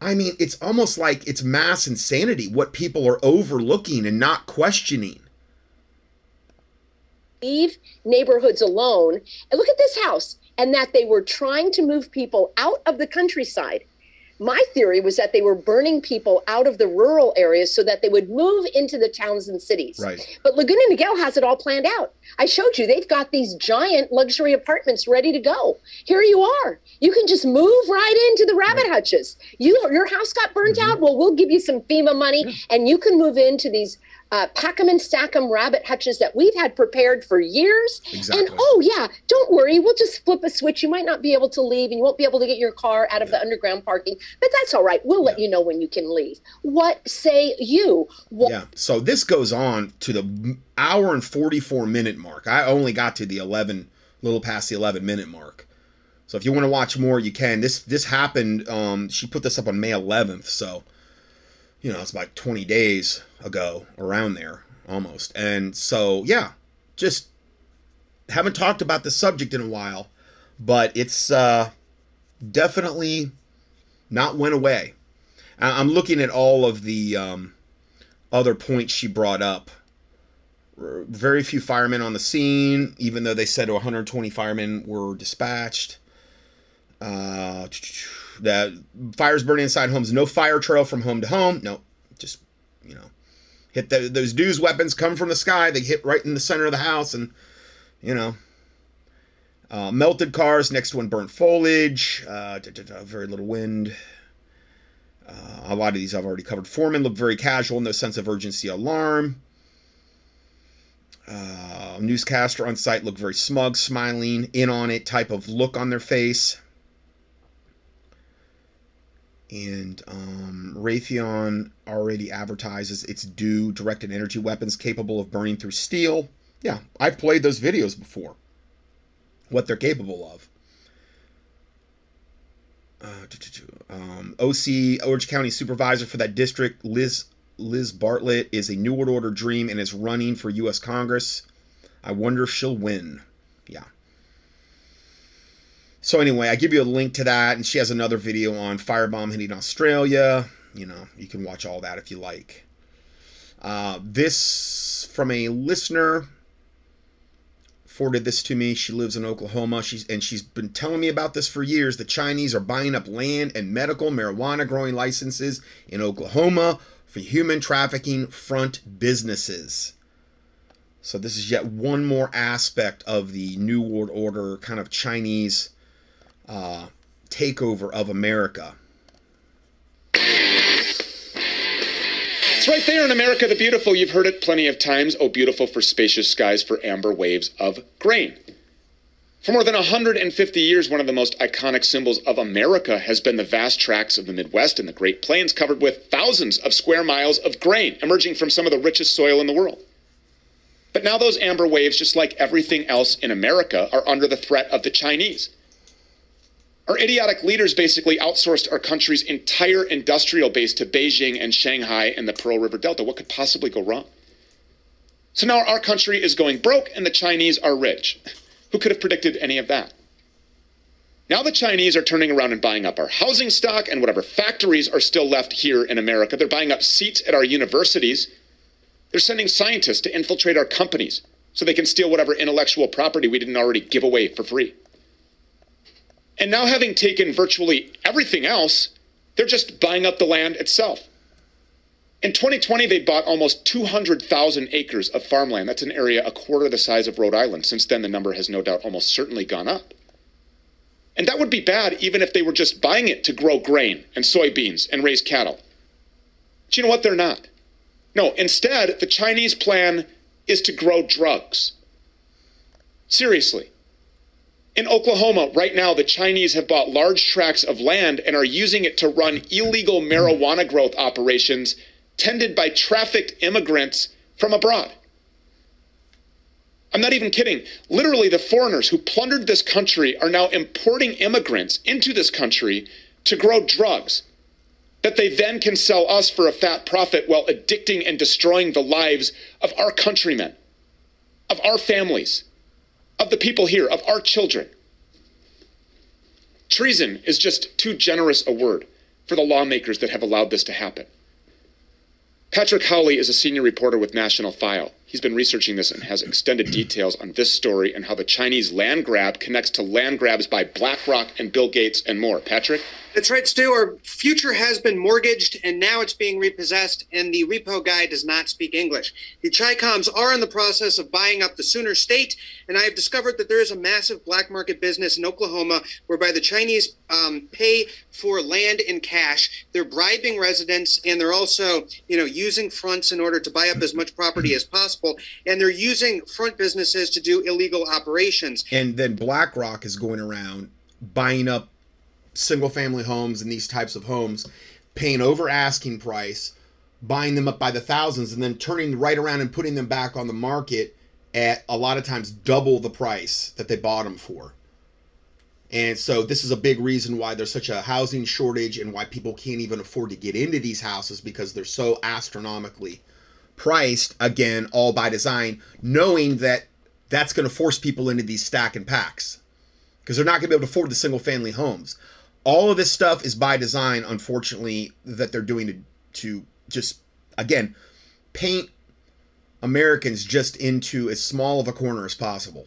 I mean, it's almost like it's mass insanity what people are overlooking and not questioning. leave neighborhoods alone and look at this house and that they were trying to move people out of the countryside my theory was that they were burning people out of the rural areas so that they would move into the towns and cities. Right. but laguna niguel has it all planned out. I showed you they've got these giant luxury apartments ready to go. Here you are. You can just move right into the rabbit hutches. You your house got burnt Mm-hmm. out. Well we'll give you some fema money and you can move into these uh, pack 'em and stack 'em rabbit hutches that we've had prepared for years. Exactly. And oh yeah, don't worry, we'll just flip a switch. You might not be able to leave, and you won't be able to get your car out of the underground parking, but that's all right. We'll let you know when you can leave. What say you? What Yeah. So this goes on to the hour and 44 minute mark. I only got to the 11, little past the 11 minute mark. So if you want to watch more, you can. This this happened. Um, she put this up on May 11th, so you know it's about 20 days ago, around there almost. And so yeah, just haven't talked about the subject in a while, but it's uh, definitely not went away. I'm looking at all of the um, other points she brought up. Very few firemen on the scene, even though they said 120 firemen were dispatched. Uh, that fires burning inside homes, no fire trail from home to home. No, just you know, hit the, those DEWs weapons come from the sky. They hit right in the center of the house, and you know, uh, melted cars next to unburnt foliage. Uh, very little wind. Uh, a lot of these I've already covered. Foreman looked very casual, no sense of urgency, alarm. Uh, newscaster on site looked very smug, smiling, in on it type of look on their face. And um, Raytheon already advertises its DEW directed energy weapons capable of burning through steel. Yeah, I've played those videos before. What they're capable of. Uh, um, OC Orange County Supervisor for that district, Liz Liz Bartlett, is a New World Order dream and is running for U.S. Congress. I wonder if she'll win. Yeah. So anyway, I give you a link to that, and she has another video on firebomb hitting Australia. You know, you can watch all that if you like. Uh, this from a listener forwarded this to me. She lives in Oklahoma. She's and she's been telling me about this for years. The Chinese are buying up land and medical marijuana growing licenses in Oklahoma for human trafficking front businesses. So this is yet one more aspect of the New World Order kind of Chinese uh, takeover of America. It's right there in America the Beautiful. You've heard it plenty of times. Oh, beautiful for spacious skies, for amber waves of grain. For more than 150 years, one of the most iconic symbols of America has been the vast tracts of the Midwest and the Great Plains covered with thousands of square miles of grain emerging from some of the richest soil in the world. But now those amber waves, just like everything else in America, are under the threat of the Chinese. Our idiotic leaders basically outsourced our country's entire industrial base to Beijing and Shanghai and the Pearl River Delta. What could possibly go wrong? So now our country is going broke and the Chinese are rich. Who could have predicted any of that? Now the Chinese are turning around and buying up our housing stock and whatever factories are still left here in America. They're buying up seats at our universities. They're sending scientists to infiltrate our companies so they can steal whatever intellectual property we didn't already give away for free. And now, having taken virtually everything else, they're just buying up the land itself. In 2020, they bought almost 200,000 acres of farmland. That's an area a quarter the size of Rhode Island. Since then, the number has no doubt almost certainly gone up. And that would be bad even if they were just buying it to grow grain and soybeans and raise cattle. But you know what? They're not. No, instead, the Chinese plan is to grow drugs. Seriously. In Oklahoma, right now, the Chinese have bought large tracts of land and are using it to run illegal marijuana growth operations tended by trafficked immigrants from abroad. I'm not even kidding. Literally, the foreigners who plundered this country are now importing immigrants into this country to grow drugs that they then can sell us for a fat profit while addicting and destroying the lives of our countrymen, of our families, of the people here, of our children. Treason is just too generous a word for the lawmakers that have allowed this to happen. Patrick Howley is a senior reporter with National File. He's been researching this and has extended details on this story and how the Chinese land grab connects to land grabs by BlackRock and Bill Gates and more. Patrick? That's right, Stu. Our future has been mortgaged and now it's being repossessed, and the repo guy does not speak English. The Chicoms are in the process of buying up the Sooner State, and I have discovered that there is a massive black market business in Oklahoma whereby the Chinese um, pay for land in cash. They're bribing residents, and they're also, you know, using fronts in order to buy up as much property as possible, and they're using front businesses to do illegal operations. And then BlackRock is going around buying up single family homes and these types of homes, paying over asking price, buying them up by the thousands, and then turning right around and putting them back on the market at a lot of times double the price that they bought them for. And so this is a big reason why there's such a housing shortage and why people can't even afford to get into these houses because they're so astronomically priced again all by design knowing that that's going to force people into these stack and packs. Because they're not going to be able to afford the single family homes. All of this stuff is by design unfortunately that they're doing to, to just again paint americans just into as small of a corner as possible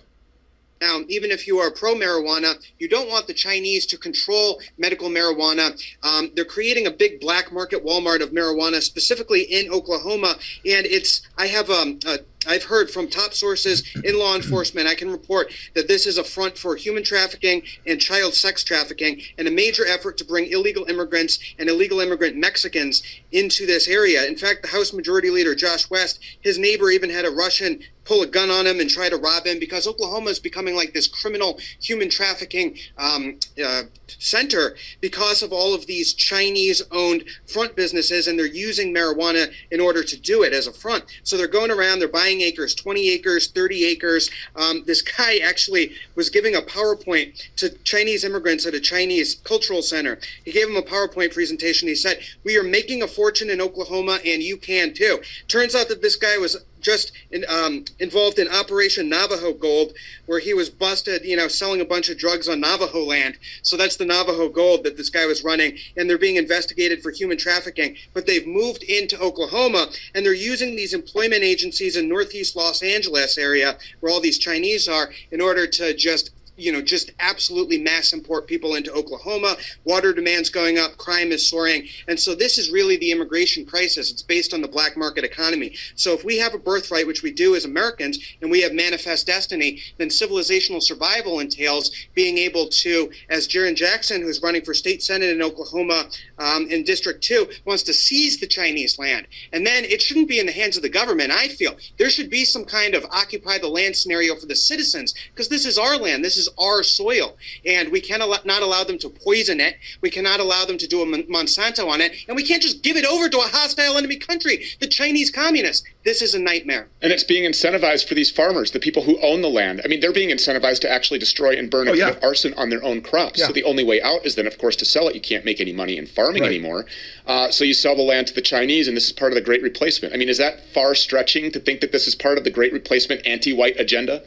now, even if you are pro marijuana, you don't want the Chinese to control medical marijuana. Um, they're creating a big black market Walmart of marijuana, specifically in Oklahoma. And it's, I have um, a I've heard from top sources in law enforcement, I can report that this is a front for human trafficking and child sex trafficking and a major effort to bring illegal immigrants and illegal immigrant Mexicans into this area. In fact, the House Majority Leader, Josh West, his neighbor even had a Russian pull a gun on him and try to rob him because Oklahoma is becoming like this criminal human trafficking um, uh, center because of all of these Chinese owned front businesses and they're using marijuana in order to do it as a front. So they're going around, they're buying acres, 20 acres, 30 acres. Um, this guy actually was giving a PowerPoint to Chinese immigrants at a Chinese cultural center. He gave them a PowerPoint presentation. He said, We are making a fortune in Oklahoma and you can too. Turns out that this guy was just in, um, involved in Operation Navajo Gold, where he was busted, you know, selling a bunch of drugs on Navajo land. So that's the Navajo Gold that this guy was running, and they're being investigated for human trafficking. But they've moved into Oklahoma, and they're using these employment agencies in Northeast Los Angeles area, where all these Chinese are, in order to just you know, just absolutely mass import people into Oklahoma. Water demand's going up, crime is soaring. And so this is really the immigration crisis. It's based on the black market economy. So if we have a birthright, which we do as Americans, and we have manifest destiny, then civilizational survival entails being able to, as Jarrin Jackson, who's running for state senate in Oklahoma um, in District 2, wants to seize the Chinese land. And then it shouldn't be in the hands of the government, I feel. There should be some kind of occupy the land scenario for the citizens, because this is our land. This is is our soil, and we cannot not allow them to poison it. We cannot allow them to do a Monsanto on it, and we can't just give it over to a hostile enemy country, the Chinese communists. This is a nightmare. And it's being incentivized for these farmers, the people who own the land. I mean, they're being incentivized to actually destroy and burn Oh, and yeah. commit arson on their own crops. Yeah. So the only way out is then, of course, to sell it. You can't make any money in farming Right. anymore. Uh, so you sell the land to the Chinese, and this is part of the Great Replacement. I mean, is that far stretching to think that this is part of the Great Replacement anti-white agenda?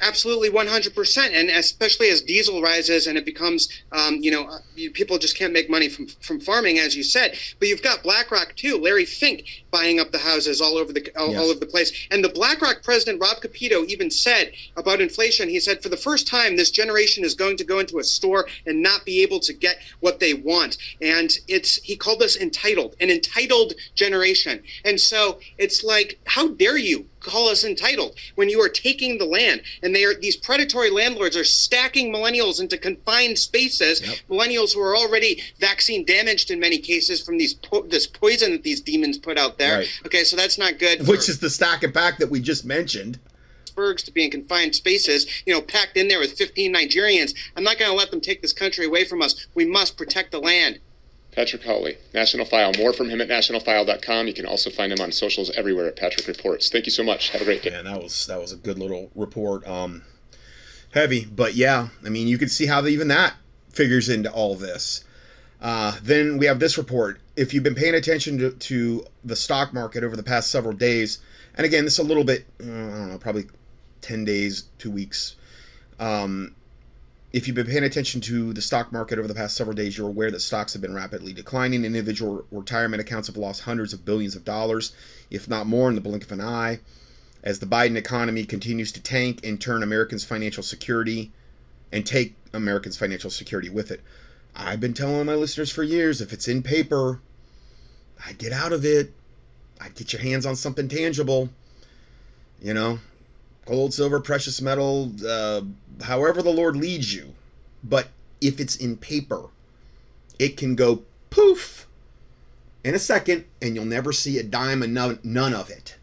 Absolutely, 100%. And especially as diesel rises and it becomes, um, you know, uh, people just can't make money from, from farming, as you said. But you've got BlackRock, too. Larry Fink buying up the houses all over the all, Yes. all over the place. And the BlackRock president, Rob Kapito, even said about inflation, he said, for the first time, this generation is going to go into a store and not be able to get what they want. And it's, he called us entitled, an entitled generation. And so it's like, how dare you call us entitled when you are taking the land and they are these predatory landlords are stacking millennials into confined spaces millennials who are already vaccine damaged in many cases from these po- this poison that these demons put out there Right. okay so that's not good Which for is the stack and pack that we just mentioned. Pittsburghs to be in confined spaces you know packed in there with 15 nigerians i'm not going to let them take this country away from us we must protect the land Patrick Howley, National File. More from him at nationalfile.com. You can also find him on socials everywhere at Patrick Reports. Thank you so much. Have a great day. Man, that was that was a good little report. Um, heavy, but yeah, I mean, you can see how even that figures into all this. Uh, then we have this report. If you've been paying attention to, to the stock market over the past several days, and again, this is a little bit, uh, I don't know, probably ten days, two weeks. Um, if you've been paying attention to the stock market over the past several days, you're aware that stocks have been rapidly declining. Individual retirement accounts have lost hundreds of billions of dollars, if not more, in the blink of an eye as the Biden economy continues to tank and turn Americans' financial security and take Americans' financial security with it. I've been telling my listeners for years if it's in paper, I'd get out of it. I'd get your hands on something tangible. You know, gold, silver, precious metal, uh, however the Lord leads you. But if it's in paper, it can go poof in a second and you'll never see a dime and none, none of it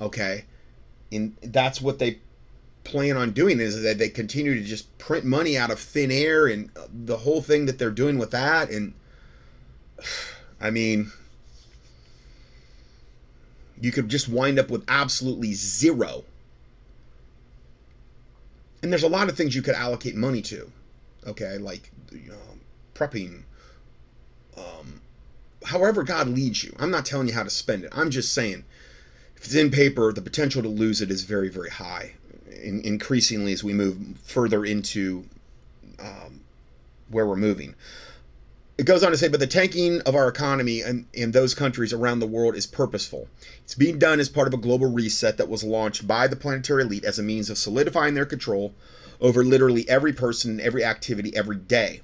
okay and that's what they plan on doing is that they continue to just print money out of thin air and the whole thing that they're doing with that. And i mean you could just wind up with absolutely zero. And there's a lot of things you could allocate money to. Okay like prepping um, however god leads you. I'm not telling you how to spend it. I'm just saying if it's in paper, the potential to lose it is very, very high. In, increasingly, as we move further into um, where we're moving, it goes on to say, but the tanking of our economy in, in those countries around the world is purposeful. It's being done as part of a global reset that was launched by the planetary elite as a means of solidifying their control over literally every person and every activity every day.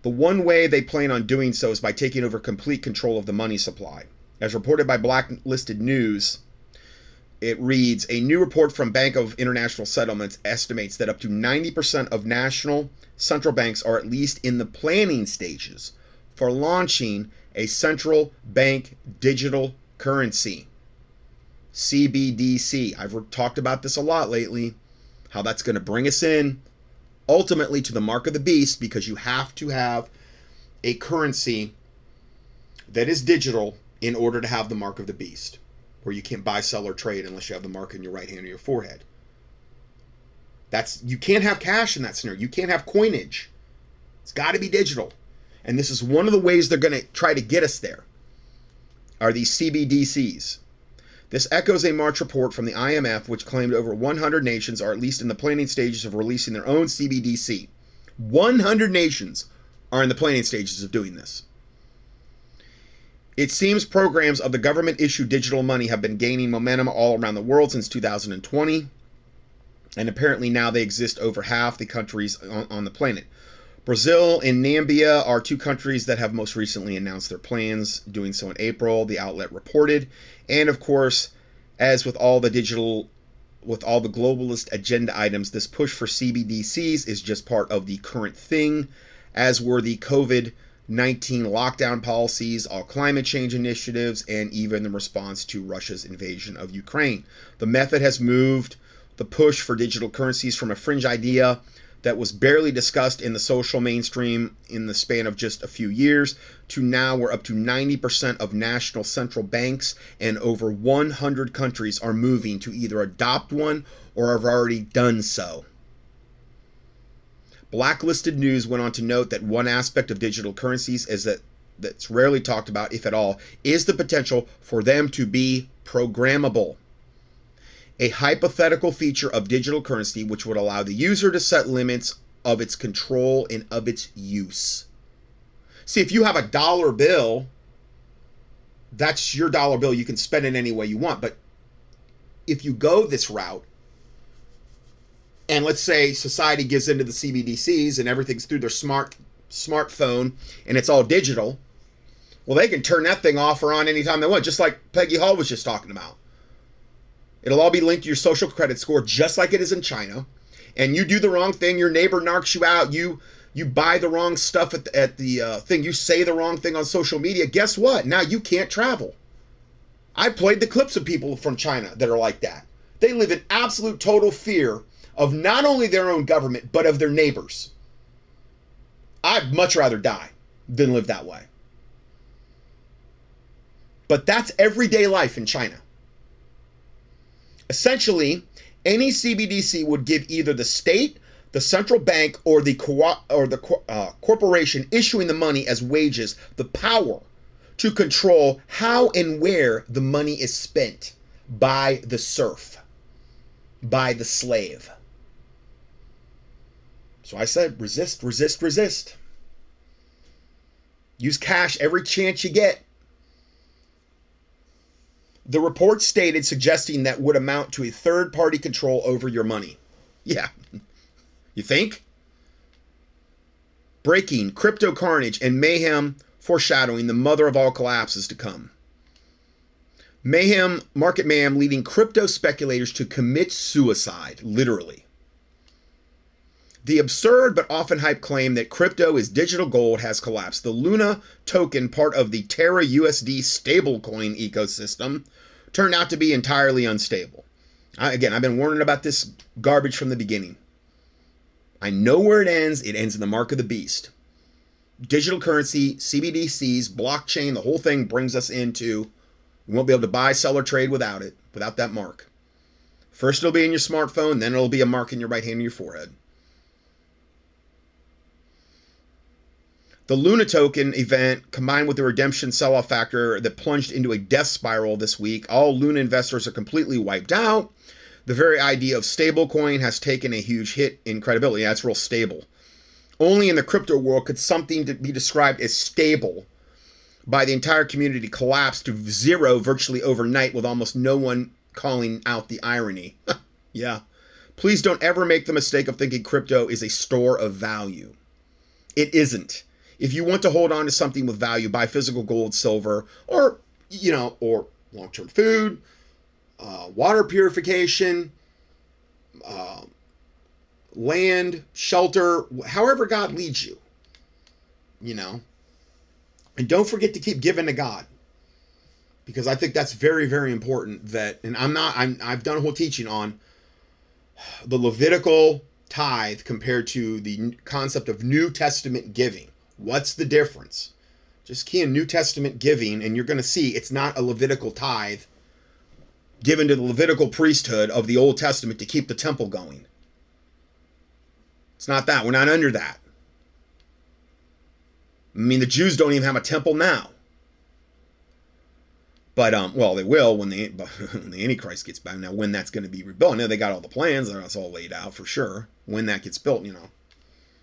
The one way they plan on doing so is by taking over complete control of the money supply. As reported by Blacklisted News, it reads A new report from Bank of International Settlements estimates that up to 90% of national central banks are at least in the planning stages for launching a central bank digital currency. CBDC. I've talked about this a lot lately, how that's going to bring us in ultimately to the mark of the beast because you have to have a currency that is digital in order to have the mark of the beast, where you can't buy, sell, or trade unless you have the mark in your right hand or your forehead. That's you can't have cash in that scenario. You can't have coinage. It's got to be digital, and this is one of the ways they're going to try to get us there. Are these CBDCs? This echoes a March report from the IMF, which claimed over 100 nations are at least in the planning stages of releasing their own CBDC. 100 nations are in the planning stages of doing this. It seems programs of the government issued digital money have been gaining momentum all around the world since 2020, and apparently now they exist over half the countries on, on the planet. Brazil and Namibia are two countries that have most recently announced their plans, doing so in April, the outlet reported. And of course, as with all the digital with all the globalist agenda items, this push for CBDCs is just part of the current thing, as were the COVID 19 lockdown policies, all climate change initiatives, and even the response to Russia's invasion of Ukraine. The method has moved the push for digital currencies from a fringe idea that was barely discussed in the social mainstream in the span of just a few years to now we're up to 90% of national central banks and over 100 countries are moving to either adopt one or have already done so. Blacklisted News went on to note that one aspect of digital currencies is that that's rarely talked about, if at all, is the potential for them to be programmable. A hypothetical feature of digital currency which would allow the user to set limits of its control and of its use. See, if you have a dollar bill, that's your dollar bill. You can spend it any way you want. But if you go this route, and let's say society gives into the CBDCs and everything's through their smart smartphone and it's all digital, well, they can turn that thing off or on anytime they want, just like Peggy Hall was just talking about. It'll all be linked to your social credit score, just like it is in China. And you do the wrong thing, your neighbor narks you out, you you buy the wrong stuff at the, at the uh, thing, you say the wrong thing on social media. Guess what? Now you can't travel. I played the clips of people from China that are like that. They live in absolute total fear of not only their own government, but of their neighbors. I'd much rather die than live that way. But that's everyday life in China. Essentially, any CBDC would give either the state, the central bank, or the co- or the uh, corporation issuing the money as wages the power to control how and where the money is spent by the serf, by the slave. So I said, resist, resist, resist. Use cash every chance you get. The report stated suggesting that would amount to a third party control over your money. Yeah. You think? Breaking, crypto carnage, and mayhem foreshadowing the mother of all collapses to come. Mayhem, market mayhem, leading crypto speculators to commit suicide, literally. The absurd but often hyped claim that crypto is digital gold has collapsed. The Luna token, part of the Terra USD stablecoin ecosystem, turned out to be entirely unstable. I, again, I've been warning about this garbage from the beginning. I know where it ends. It ends in the mark of the beast. Digital currency, CBDCs, blockchain, the whole thing brings us into we won't be able to buy, sell, or trade without it, without that mark. First, it'll be in your smartphone, then it'll be a mark in your right hand and your forehead. The Luna token event, combined with the redemption sell off factor that plunged into a death spiral this week, all Luna investors are completely wiped out. The very idea of stablecoin has taken a huge hit in credibility. That's real stable. Only in the crypto world could something be described as stable by the entire community collapse to zero virtually overnight with almost no one calling out the irony. yeah. Please don't ever make the mistake of thinking crypto is a store of value. It isn't if you want to hold on to something with value, buy physical gold, silver, or you know, or long-term food, uh, water purification, uh, land, shelter, however God leads you. You know, and don't forget to keep giving to God, because I think that's very, very important. That, and I'm not, I'm, I've done a whole teaching on the Levitical tithe compared to the concept of New Testament giving What's the difference? Just key in New Testament giving, and you're going to see it's not a Levitical tithe given to the Levitical priesthood of the Old Testament to keep the temple going. It's not that. We're not under that. I mean, the Jews don't even have a temple now. But um, well, they will when the when the Antichrist gets back. Now, when that's going to be rebuilt, now they got all the plans. That's all laid out for sure. When that gets built, you know,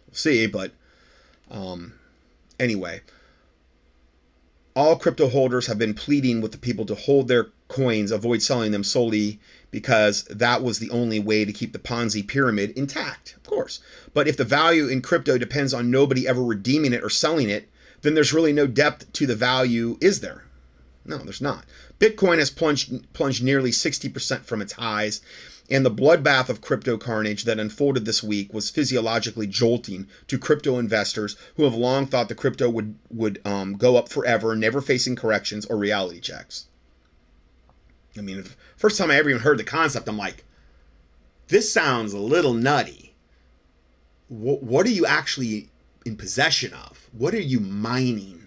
we'll see. But um, Anyway, all crypto holders have been pleading with the people to hold their coins, avoid selling them solely because that was the only way to keep the Ponzi pyramid intact, of course. But if the value in crypto depends on nobody ever redeeming it or selling it, then there's really no depth to the value, is there? No, there's not. Bitcoin has plunged plunged nearly 60% from its highs and the bloodbath of crypto carnage that unfolded this week was physiologically jolting to crypto investors who have long thought the crypto would would um, go up forever, never facing corrections or reality checks. I mean, first time I ever even heard the concept, I'm like, this sounds a little nutty. What, what are you actually in possession of? What are you mining?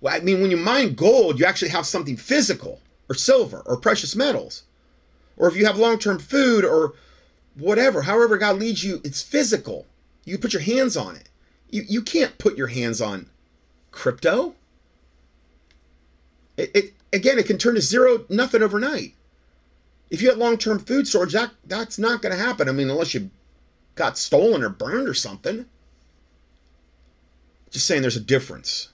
Well, I mean, when you mine gold, you actually have something physical, or silver, or precious metals. Or if you have long term food, or whatever, however God leads you, it's physical. You put your hands on it. You, you can't put your hands on crypto. It, it again, it can turn to zero, nothing overnight. If you have long term food storage, that that's not going to happen. I mean, unless you got stolen or burned or something. Just saying, there's a difference.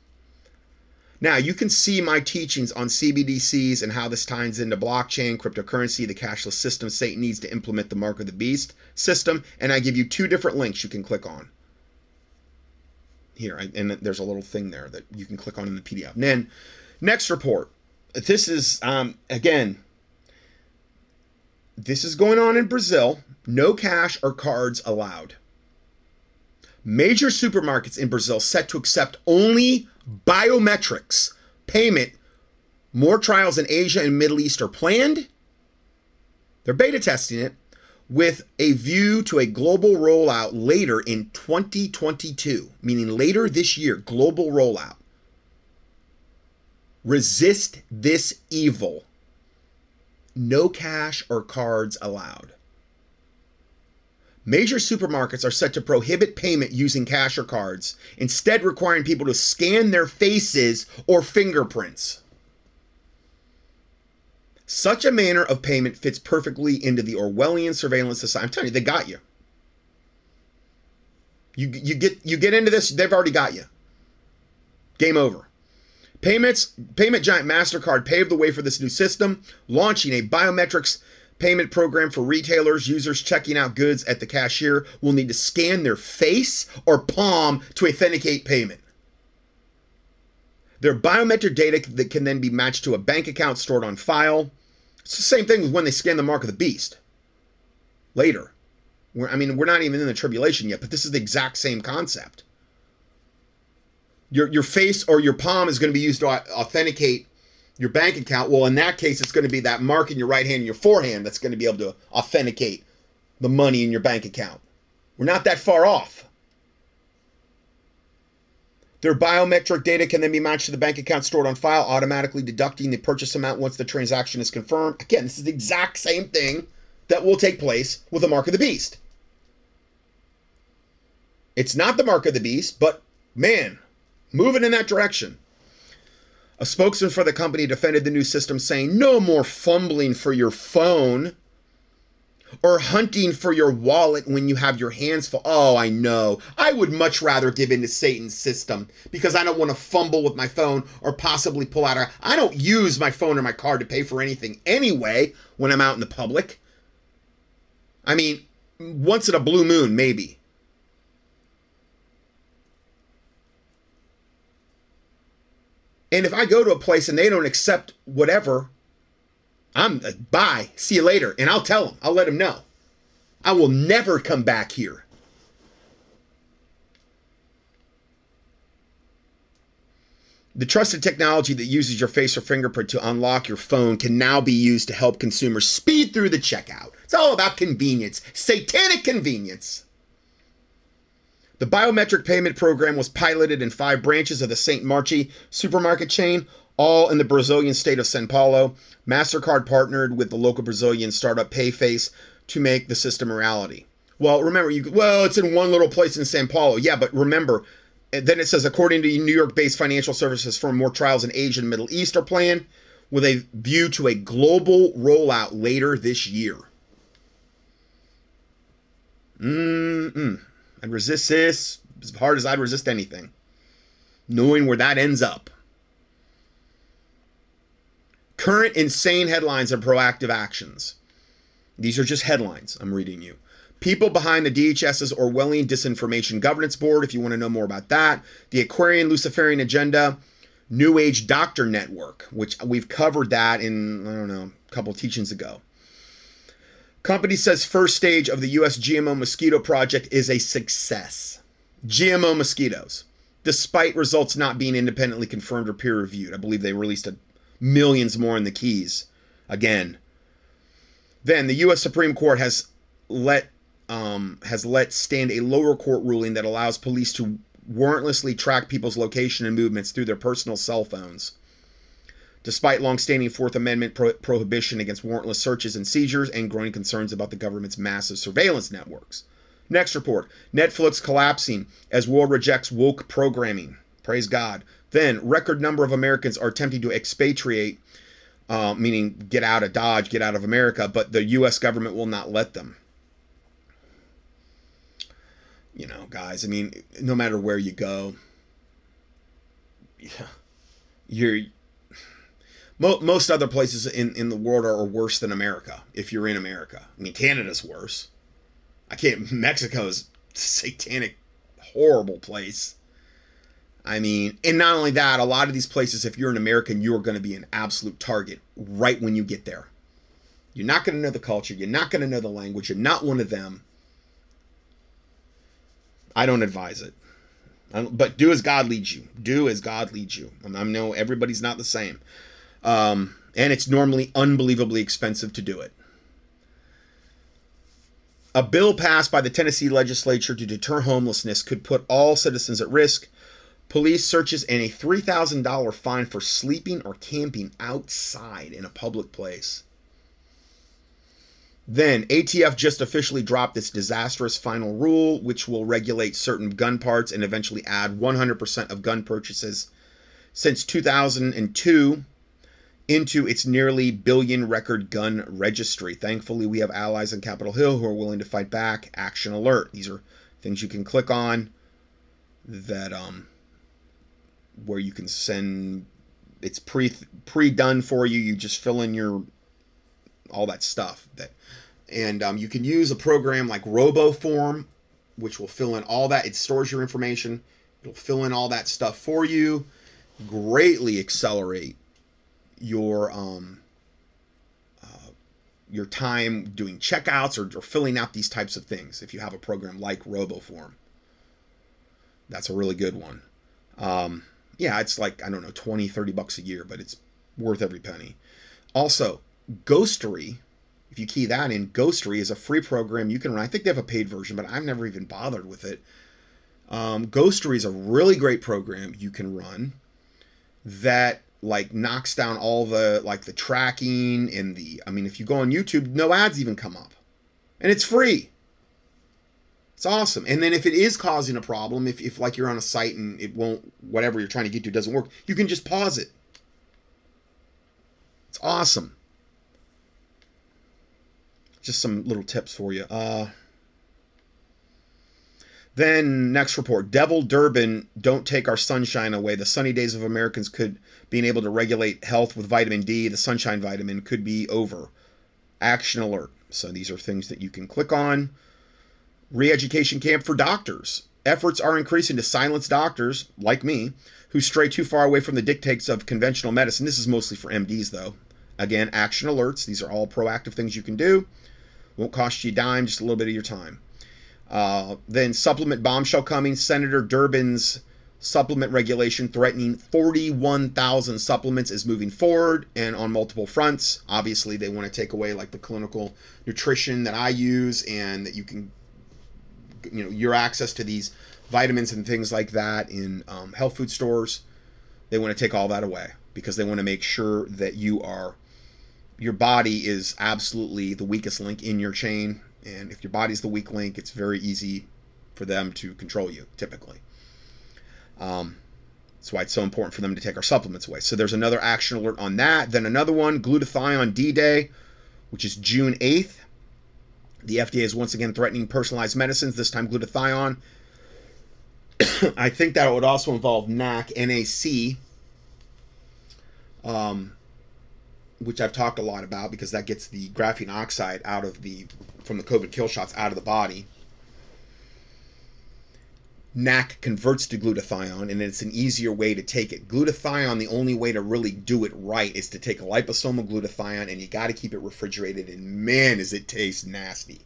Now, you can see my teachings on CBDCs and how this ties into blockchain, cryptocurrency, the cashless system Satan needs to implement the mark of the beast system. And I give you two different links you can click on. Here, and there's a little thing there that you can click on in the PDF. And then, next report. This is, um, again, this is going on in Brazil. No cash or cards allowed. Major supermarkets in Brazil set to accept only biometrics payment. More trials in Asia and Middle East are planned. They're beta testing it with a view to a global rollout later in 2022, meaning later this year, global rollout. Resist this evil. No cash or cards allowed. Major supermarkets are set to prohibit payment using cash or cards, instead, requiring people to scan their faces or fingerprints. Such a manner of payment fits perfectly into the Orwellian surveillance society. I'm telling you, they got you. You, you get you get into this, they've already got you. Game over. Payments payment giant Mastercard paved the way for this new system, launching a biometrics payment program for retailers. Users checking out goods at the cashier will need to scan their face or palm to authenticate payment. Their biometric data that can then be matched to a bank account stored on file. It's the same thing as when they scan the mark of the beast. Later. We're, I mean, we're not even in the tribulation yet, but this is the exact same concept. Your, your face or your palm is going to be used to authenticate your bank account, well, in that case, it's going to be that mark in your right hand and your forehand that's going to be able to authenticate the money in your bank account. We're not that far off. Their biometric data can then be matched to the bank account stored on file, automatically deducting the purchase amount once the transaction is confirmed. Again, this is the exact same thing that will take place with the mark of the beast. It's not the mark of the beast, but man, moving in that direction. A spokesman for the company defended the new system, saying, No more fumbling for your phone or hunting for your wallet when you have your hands full. Oh, I know. I would much rather give in to Satan's system because I don't want to fumble with my phone or possibly pull out a. I don't use my phone or my card to pay for anything anyway when I'm out in the public. I mean, once in a blue moon, maybe. And if I go to a place and they don't accept whatever, I'm uh, bye, see you later, and I'll tell them. I'll let them know. I will never come back here. The trusted technology that uses your face or fingerprint to unlock your phone can now be used to help consumers speed through the checkout. It's all about convenience, satanic convenience. The biometric payment program was piloted in five branches of the St. Marche supermarket chain, all in the Brazilian state of Sao Paulo. MasterCard partnered with the local Brazilian startup Payface to make the system a reality. Well, remember, you well, it's in one little place in Sao Paulo. Yeah, but remember, eh, then it says, according to New York based financial services firm, more trials in Asia and Middle East are planned with a view to a global rollout later this year. Mm-mm. I'd resist this as hard as I'd resist anything, knowing where that ends up. Current insane headlines and proactive actions. These are just headlines I'm reading you. People behind the DHS's Orwellian Disinformation Governance Board, if you want to know more about that. The Aquarian Luciferian Agenda, New Age Doctor Network, which we've covered that in, I don't know, a couple teachings ago. Company says first stage of the US GMO mosquito project is a success. GMO mosquitoes, despite results not being independently confirmed or peer reviewed. I believe they released a, millions more in the keys again. Then the US Supreme Court has let um, has let stand a lower court ruling that allows police to warrantlessly track people's location and movements through their personal cell phones. Despite longstanding Fourth Amendment pro- prohibition against warrantless searches and seizures and growing concerns about the government's massive surveillance networks. Next report Netflix collapsing as world rejects woke programming. Praise God. Then, record number of Americans are attempting to expatriate, uh, meaning get out of Dodge, get out of America, but the U.S. government will not let them. You know, guys, I mean, no matter where you go, yeah, you're mo- most other places in, in the world are worse than America if you're in America. I mean, Canada's worse. I can't. Mexico's satanic, horrible place. I mean, and not only that, a lot of these places, if you're an American, you are going to be an absolute target right when you get there. You're not going to know the culture. You're not going to know the language. You're not one of them. I don't advise it. But do as God leads you. Do as God leads you. I know everybody's not the same. Um, and it's normally unbelievably expensive to do it. A bill passed by the Tennessee legislature to deter homelessness could put all citizens at risk. Police searches and a $3,000 fine for sleeping or camping outside in a public place. Then, ATF just officially dropped its disastrous final rule, which will regulate certain gun parts and eventually add 100% of gun purchases since 2002 into its nearly billion record gun registry. Thankfully, we have allies in Capitol Hill who are willing to fight back. Action alert. These are things you can click on that um where you can send it's pre pre done for you. You just fill in your all that stuff that and um, you can use a program like RoboForm, which will fill in all that. It stores your information. It'll fill in all that stuff for you. Greatly accelerate your um, uh, your time doing checkouts or, or filling out these types of things if you have a program like RoboForm. That's a really good one. Um, yeah, it's like, I don't know, 20, 30 bucks a year, but it's worth every penny. Also, Ghostery, if you key that in, Ghostery is a free program you can run. I think they have a paid version, but I've never even bothered with it. Um, Ghostery is a really great program you can run that like knocks down all the like the tracking and the I mean if you go on YouTube no ads even come up. And it's free. It's awesome. And then if it is causing a problem, if, if like you're on a site and it won't whatever you're trying to get to doesn't work, you can just pause it. It's awesome. Just some little tips for you. Uh then next report, Devil Durbin, don't take our sunshine away. The sunny days of Americans could being able to regulate health with vitamin D, the sunshine vitamin could be over. Action alert. So these are things that you can click on. Re-education camp for doctors. Efforts are increasing to silence doctors like me who stray too far away from the dictates of conventional medicine. This is mostly for MDs though. Again, action alerts. These are all proactive things you can do. Won't cost you a dime, just a little bit of your time. Uh, then supplement bombshell coming. Senator Durbin's supplement regulation threatening 41,000 supplements is moving forward and on multiple fronts. Obviously, they want to take away like the clinical nutrition that I use and that you can, you know, your access to these vitamins and things like that in um, health food stores. They want to take all that away because they want to make sure that you are, your body is absolutely the weakest link in your chain and if your body's the weak link, it's very easy for them to control you, typically. Um, that's why it's so important for them to take our supplements away. So there's another action alert on that. Then another one, glutathione D Day, which is June 8th. The FDA is once again threatening personalized medicines, this time glutathione. I think that would also involve NAC, NAC, um, which I've talked a lot about because that gets the graphene oxide out of the from the COVID kill shots out of the body. NAC converts to glutathione, and it's an easier way to take it. Glutathione, the only way to really do it right is to take a liposomal glutathione, and you got to keep it refrigerated. And man, does it taste nasty!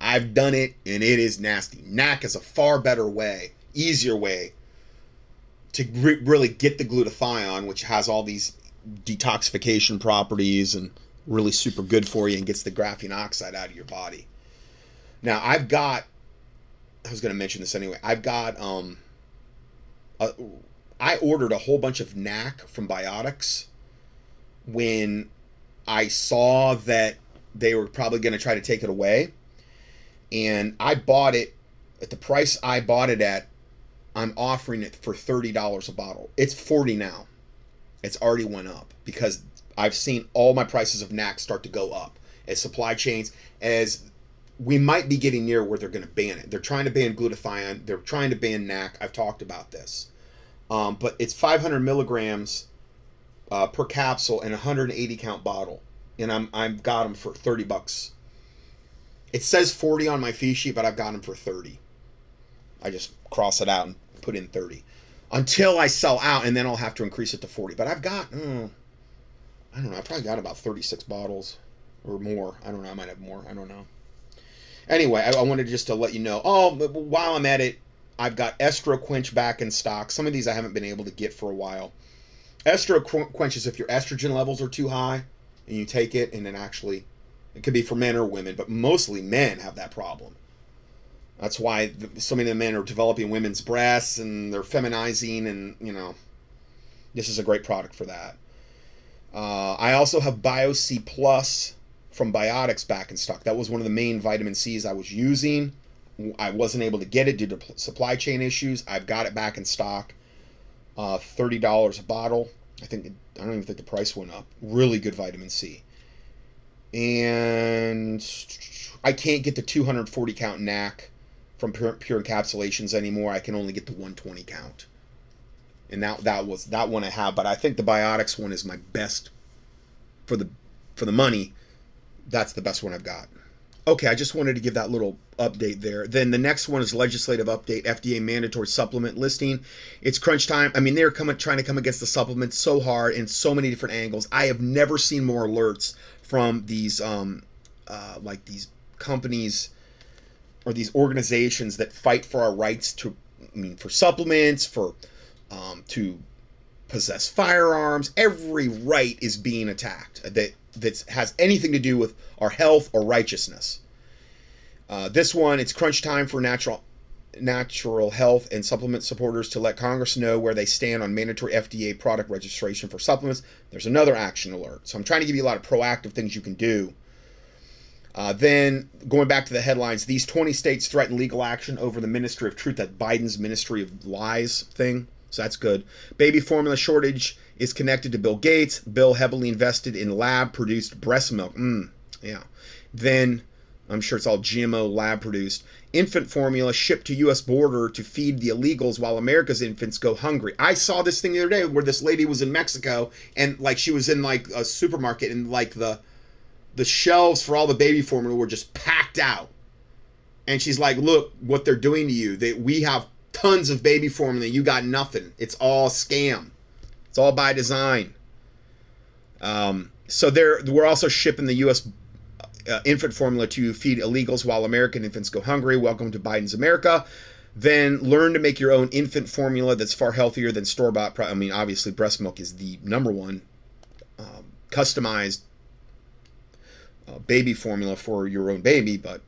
I've done it, and it is nasty. NAC is a far better way, easier way to re- really get the glutathione, which has all these detoxification properties and really super good for you and gets the graphene oxide out of your body. Now I've got. I was going to mention this anyway. I've got um. A, I ordered a whole bunch of NAC from Biotics when I saw that they were probably going to try to take it away, and I bought it at the price I bought it at. I'm offering it for thirty dollars a bottle. It's forty now. It's already went up because I've seen all my prices of NAC start to go up as supply chains as we might be getting near where they're going to ban it. They're trying to ban glutathione. They're trying to ban NAC. I've talked about this, um, but it's 500 milligrams uh, per capsule and 180 count bottle, and I'm I've got them for 30 bucks. It says 40 on my fee sheet, but I've got them for 30. I just cross it out and put in 30 until I sell out, and then I'll have to increase it to 40. But I've got, mm, I don't know, I probably got about 36 bottles or more. I don't know, I might have more. I don't know. Anyway, I, I wanted just to let you know. Oh, while I'm at it, I've got Estro Quench back in stock. Some of these I haven't been able to get for a while. Estro Quench is if your estrogen levels are too high and you take it, and then actually, it could be for men or women, but mostly men have that problem. That's why so many men are developing women's breasts and they're feminizing, and you know, this is a great product for that. Uh, I also have Bio C Plus from Biotics back in stock. That was one of the main vitamin C's I was using. I wasn't able to get it due to supply chain issues. I've got it back in stock. Uh, Thirty dollars a bottle. I think I don't even think the price went up. Really good vitamin C. And I can't get the 240 count NAC from pure, pure encapsulations anymore. I can only get the 120 count. And that that was that one I have, but I think the biotics one is my best for the for the money. That's the best one I've got. Okay, I just wanted to give that little update there. Then the next one is legislative update, FDA mandatory supplement listing. It's crunch time. I mean, they're coming trying to come against the supplements so hard in so many different angles. I have never seen more alerts from these um uh, like these companies or these organizations that fight for our rights to, I mean, for supplements, for um, to possess firearms. Every right is being attacked that that has anything to do with our health or righteousness. Uh, this one, it's crunch time for natural natural health and supplement supporters to let Congress know where they stand on mandatory FDA product registration for supplements. There's another action alert. So I'm trying to give you a lot of proactive things you can do uh, then, going back to the headlines, these 20 states threaten legal action over the Ministry of Truth, that Biden's Ministry of Lies thing. So that's good. Baby formula shortage is connected to Bill Gates. Bill heavily invested in lab produced breast milk. Mm, yeah. Then, I'm sure it's all GMO lab produced. Infant formula shipped to U.S. border to feed the illegals while America's infants go hungry. I saw this thing the other day where this lady was in Mexico and like she was in like a supermarket and like the the shelves for all the baby formula were just packed out. And she's like, "Look what they're doing to you. That we have tons of baby formula. You got nothing. It's all scam. It's all by design." Um, so they're we're also shipping the U.S. Uh, infant formula to feed illegals while American infants go hungry. Welcome to Biden's America. Then learn to make your own infant formula that's far healthier than store bought. I mean, obviously, breast milk is the number one um, customized uh, baby formula for your own baby, but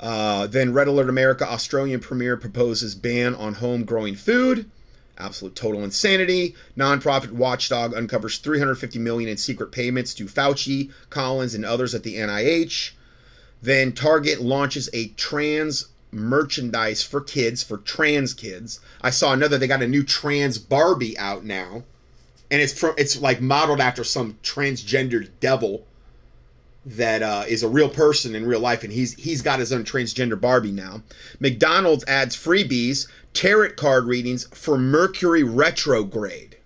uh, then Red Alert America Australian Premier proposes ban on home growing food. Absolute total insanity. Nonprofit watchdog uncovers 350 million in secret payments to Fauci, Collins, and others at the NIH. Then Target launches a trans merchandise for kids for trans kids. I saw another. They got a new trans Barbie out now, and it's from it's like modeled after some transgender devil that uh, is a real person in real life, and he's he's got his own transgender Barbie now. McDonald's adds freebies, tarot card readings for Mercury retrograde.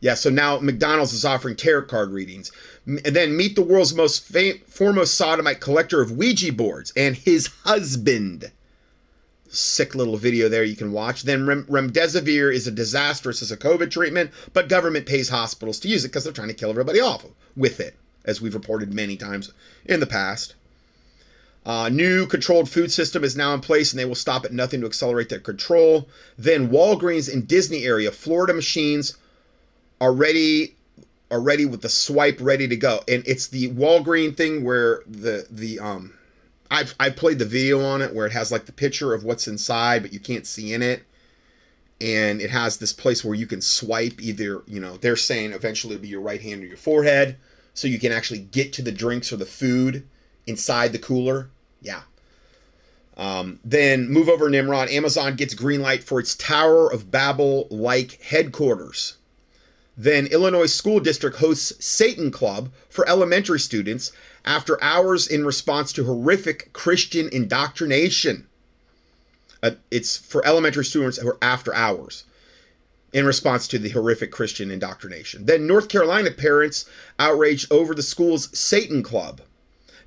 Yeah, so now McDonald's is offering tarot card readings. And then meet the world's most fam- foremost sodomite collector of Ouija boards and his husband. Sick little video there you can watch. Then Rem- remdesivir is a disastrous as a COVID treatment, but government pays hospitals to use it because they're trying to kill everybody off with it as we've reported many times in the past. Uh, new controlled food system is now in place, and they will stop at nothing to accelerate their control. Then Walgreens in Disney area, Florida machines are ready, are ready with the swipe ready to go, and it's the Walgreen thing where the the um, I've I've played the video on it where it has like the picture of what's inside, but you can't see in it. And it has this place where you can swipe either, you know, they're saying eventually it'll be your right hand or your forehead, so you can actually get to the drinks or the food inside the cooler. Yeah. Um, then move over Nimrod. Amazon gets green light for its Tower of Babel like headquarters. Then Illinois School District hosts Satan Club for elementary students after hours in response to horrific Christian indoctrination. Uh, it's for elementary students who are after hours in response to the horrific Christian indoctrination. Then North Carolina parents outraged over the school's Satan Club.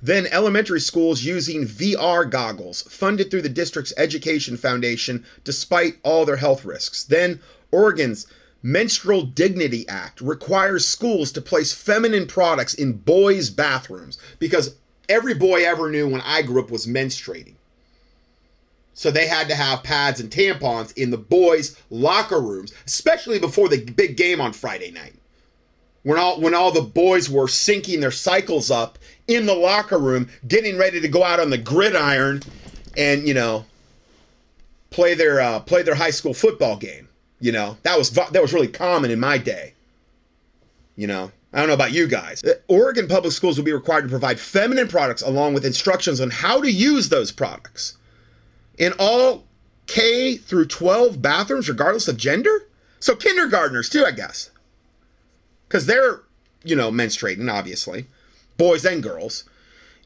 Then elementary schools using VR goggles funded through the district's education foundation despite all their health risks. Then Oregon's Menstrual Dignity Act requires schools to place feminine products in boys' bathrooms because every boy ever knew when I grew up was menstruating. So they had to have pads and tampons in the boys' locker rooms, especially before the big game on Friday night. When all when all the boys were syncing their cycles up in the locker room, getting ready to go out on the gridiron and, you know, play their uh, play their high school football game. You know, that was that was really common in my day. You know, I don't know about you guys. Oregon public schools will be required to provide feminine products along with instructions on how to use those products in all K through 12 bathrooms, regardless of gender. So kindergartners too, I guess, because they're you know menstruating, obviously, boys and girls.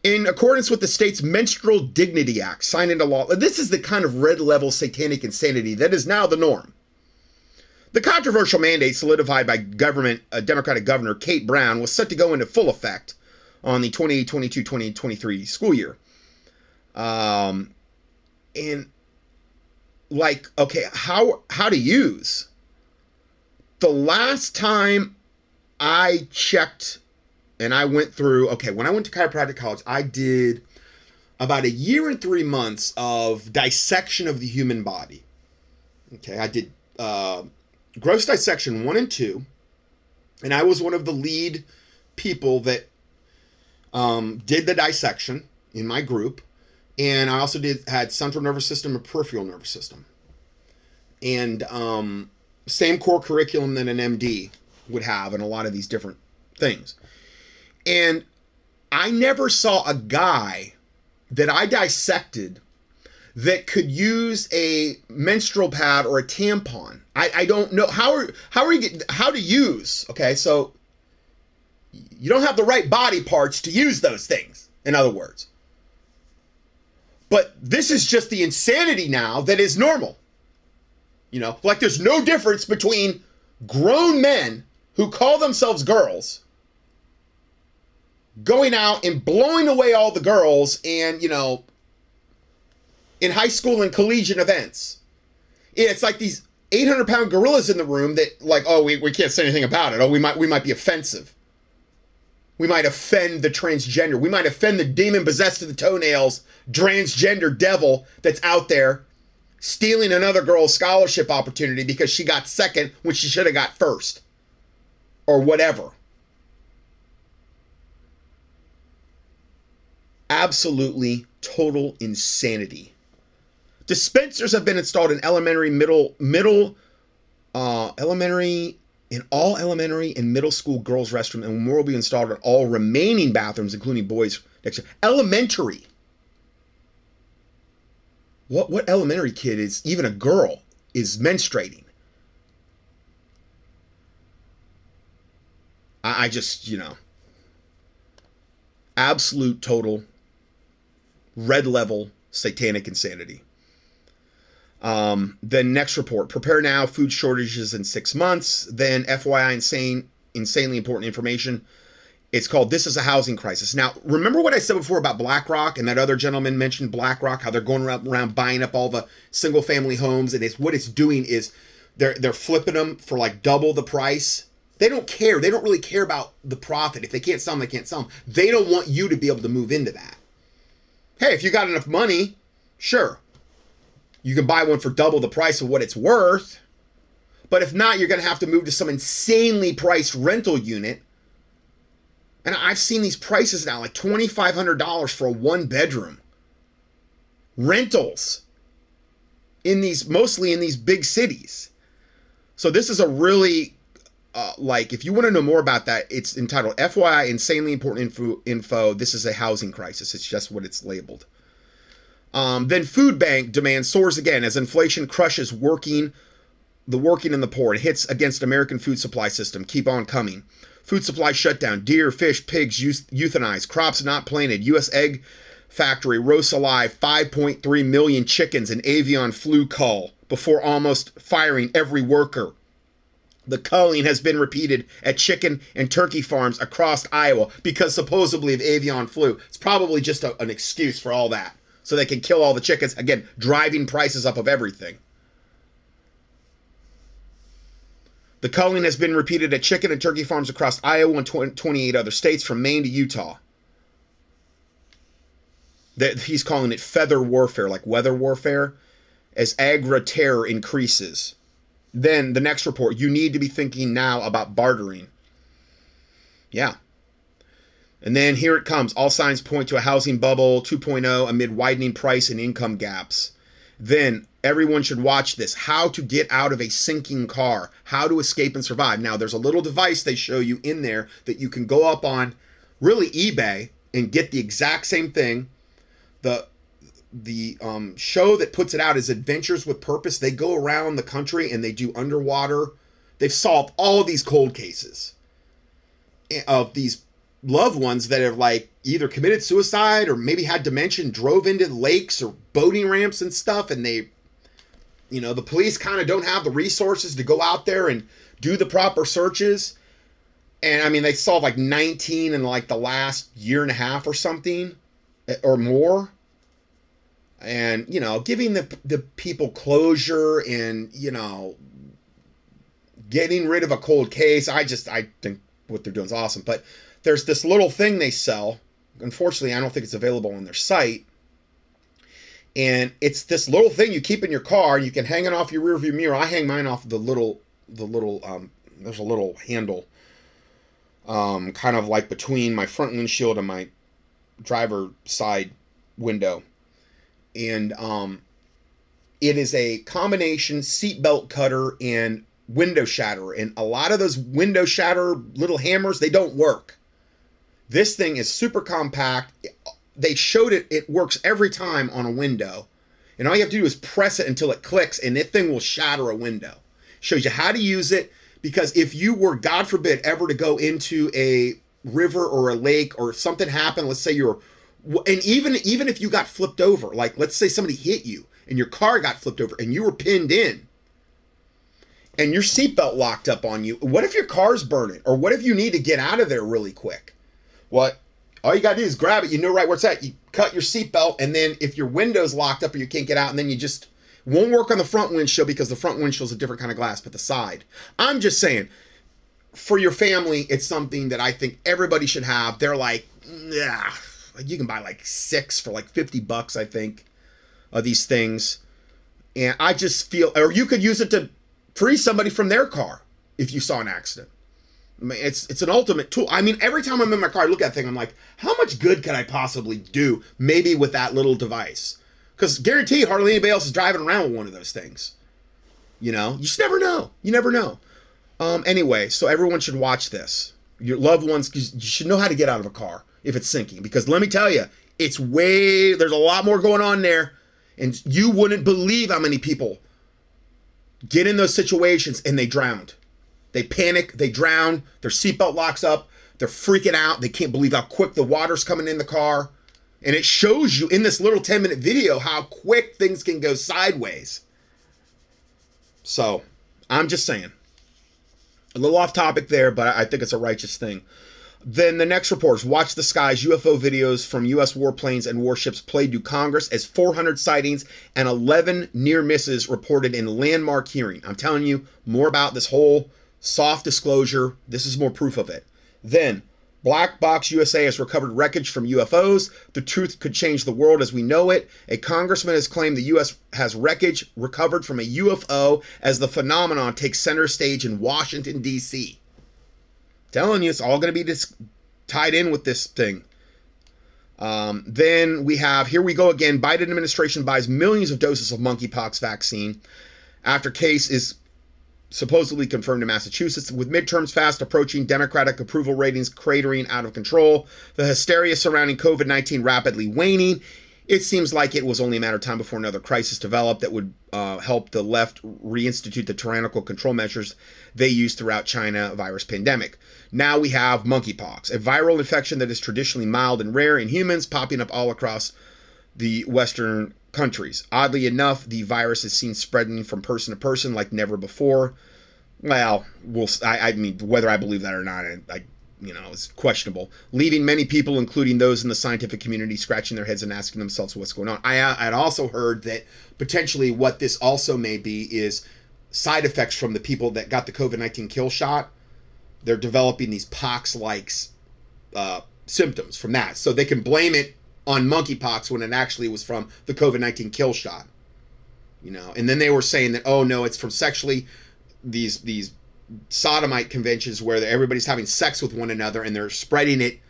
In accordance with the state's Menstrual Dignity Act, signed into law, this is the kind of red level satanic insanity that is now the norm. The controversial mandate solidified by government uh, Democratic Governor Kate Brown was set to go into full effect on the 2022-2023 school year. Um, and like, okay, how how to use? The last time I checked and I went through, okay, when I went to chiropractic college, I did about a year and three months of dissection of the human body. Okay, I did uh, gross dissection one and two, and I was one of the lead people that um, did the dissection in my group, and I also did had central nervous system and peripheral nervous system, and um, same core curriculum that an MD would have, and a lot of these different things, and I never saw a guy that I dissected that could use a menstrual pad or a tampon. I, I don't know how are how are you how to use. Okay, so you don't have the right body parts to use those things. In other words, but this is just the insanity now that is normal. You know, like there's no difference between grown men who call themselves girls going out and blowing away all the girls and you know in high school and collegiate events. It's like these 800 pound gorillas in the room that like, oh, we, we can't say anything about it. Oh, we might we might be offensive. We might offend the transgender. We might offend the demon possessed to the toenails, transgender devil that's out there stealing another girl's scholarship opportunity because she got second when she should have got first. Or whatever. Absolutely total insanity. Dispensers have been installed in elementary, middle, middle, uh, elementary, in all elementary and middle school girls' restroom, and more will be installed in all remaining bathrooms, including boys' next year. Elementary. What what elementary kid is even a girl is menstruating? I, I just you know absolute total red level satanic insanity. Um, then next report: prepare now. Food shortages in six months. Then FYI, insane, insanely important information. It's called "This is a Housing Crisis." Now, remember what I said before about BlackRock and that other gentleman mentioned BlackRock, how they're going around, around buying up all the single-family homes, and it's what it's doing is they're they're flipping them for like double the price. They don't care. They don't really care about the profit. If they can't sell them, they can't sell them. They don't want you to be able to move into that. Hey, if you got enough money, sure, you can buy one for double the price of what it's worth. But if not, you're going to have to move to some insanely priced rental unit. And I've seen these prices now, like $2,500 for a one bedroom. rentals in these mostly in these big cities. So this is a really uh, like if you want to know more about that, it's entitled FYI insanely important info, info. This is a housing crisis. It's just what it's labeled. Um, then food bank demand soars again as inflation crushes working the working and the poor. and hits against American food supply system. Keep on coming. Food supply shutdown. Deer, fish, pigs euthanized. Crops not planted. U.S. egg factory roasts alive 5.3 million chickens in avian flu cull before almost firing every worker. The culling has been repeated at chicken and turkey farms across Iowa because supposedly of avian flu. It's probably just a, an excuse for all that. So they can kill all the chickens. Again, driving prices up of everything. The culling has been repeated at chicken and turkey farms across Iowa and 28 other states from Maine to Utah. That he's calling it feather warfare, like weather warfare, as agri terror increases. Then the next report, you need to be thinking now about bartering. Yeah. And then here it comes. All signs point to a housing bubble 2.0 amid widening price and income gaps. Then everyone should watch this. How to get out of a sinking car, how to escape and survive. Now, there's a little device they show you in there that you can go up on really eBay and get the exact same thing. The the um, show that puts it out is Adventures with Purpose. They go around the country and they do underwater. They've solved all of these cold cases eh, of these loved ones that have like either committed suicide or maybe had dementia, drove into lakes or boating ramps and stuff, and they, you know, the police kind of don't have the resources to go out there and do the proper searches. And I mean, they solved like 19 in like the last year and a half or something eh, or more and you know giving the the people closure and you know getting rid of a cold case i just i think what they're doing is awesome but there's this little thing they sell. Unfortunately i don't think it's available on their site. And it's this little thing you keep in your car. You can hang it off your rearview mirror. I hang mine off the little the little um there's a little handle um kind of like between my front windshield and my driver side window. And um, it is a combination seatbelt cutter and window shatterer. And a lot of those window shatter little hammers, they don't work. This thing is super compact. They showed it, it works every time on a window. And all you have to do is press it until it clicks, and that thing will shatter a window. Shows you how to use it because if you were, God forbid, ever to go into a river or a lake or something happened, let's say you're and even even if you got flipped over, like let's say somebody hit you and your car got flipped over and you were pinned in and your seatbelt locked up on you, what if your car's burning? Or what if you need to get out of there really quick? What all you gotta do is grab it, you know right where it's at. You cut your seatbelt, and then if your window's locked up or you can't get out, and then you just won't work on the front windshield because the front windshield is a different kind of glass, but the side. I'm just saying, for your family, it's something that I think everybody should have. They're like, yeah, like you can buy like six for like 50 bucks, I think, of these things. And I just feel, or you could use it to free somebody from their car if you saw an accident. It's it's an ultimate tool. I mean, every time I'm in my car, I look at that thing, I'm like, how much good can I possibly do? Maybe with that little device, because guaranteed, hardly anybody else is driving around with one of those things. You know, you just never know. You never know. Um, anyway, so everyone should watch this. Your loved ones, you should know how to get out of a car if it's sinking. Because let me tell you, it's way, there's a lot more going on there. And you wouldn't believe how many people get in those situations and they drowned. They panic, they drown, their seatbelt locks up, they're freaking out, they can't believe how quick the water's coming in the car. And it shows you in this little 10 minute video how quick things can go sideways. So, I'm just saying. A little off topic there, but I think it's a righteous thing. Then the next reports watch the skies UFO videos from U.S. warplanes and warships played to Congress as 400 sightings and 11 near misses reported in landmark hearing. I'm telling you more about this whole soft disclosure. This is more proof of it. Then Black Box USA has recovered wreckage from UFOs. The truth could change the world as we know it. A congressman has claimed the U.S. has wreckage recovered from a UFO as the phenomenon takes center stage in Washington, D.C. Telling you, it's all going to be dis- tied in with this thing. Um, then we have here we go again. Biden administration buys millions of doses of monkeypox vaccine after case is supposedly confirmed in Massachusetts. With midterms fast approaching, Democratic approval ratings cratering out of control, the hysteria surrounding COVID 19 rapidly waning. It seems like it was only a matter of time before another crisis developed that would uh, help the left reinstitute the tyrannical control measures they used throughout China virus pandemic. Now we have monkeypox, a viral infection that is traditionally mild and rare in humans, popping up all across the Western countries. Oddly enough, the virus is seen spreading from person to person like never before. Well, we'll I, I mean whether I believe that or not, I, I you know, is questionable, leaving many people, including those in the scientific community, scratching their heads and asking themselves what's going on. I had also heard that potentially what this also may be is side effects from the people that got the COVID 19 kill shot. They're developing these pox like uh, symptoms from that. So they can blame it on monkeypox when it actually was from the COVID 19 kill shot. You know, and then they were saying that, oh no, it's from sexually these these sodomite conventions where everybody's having sex with one another and they're spreading it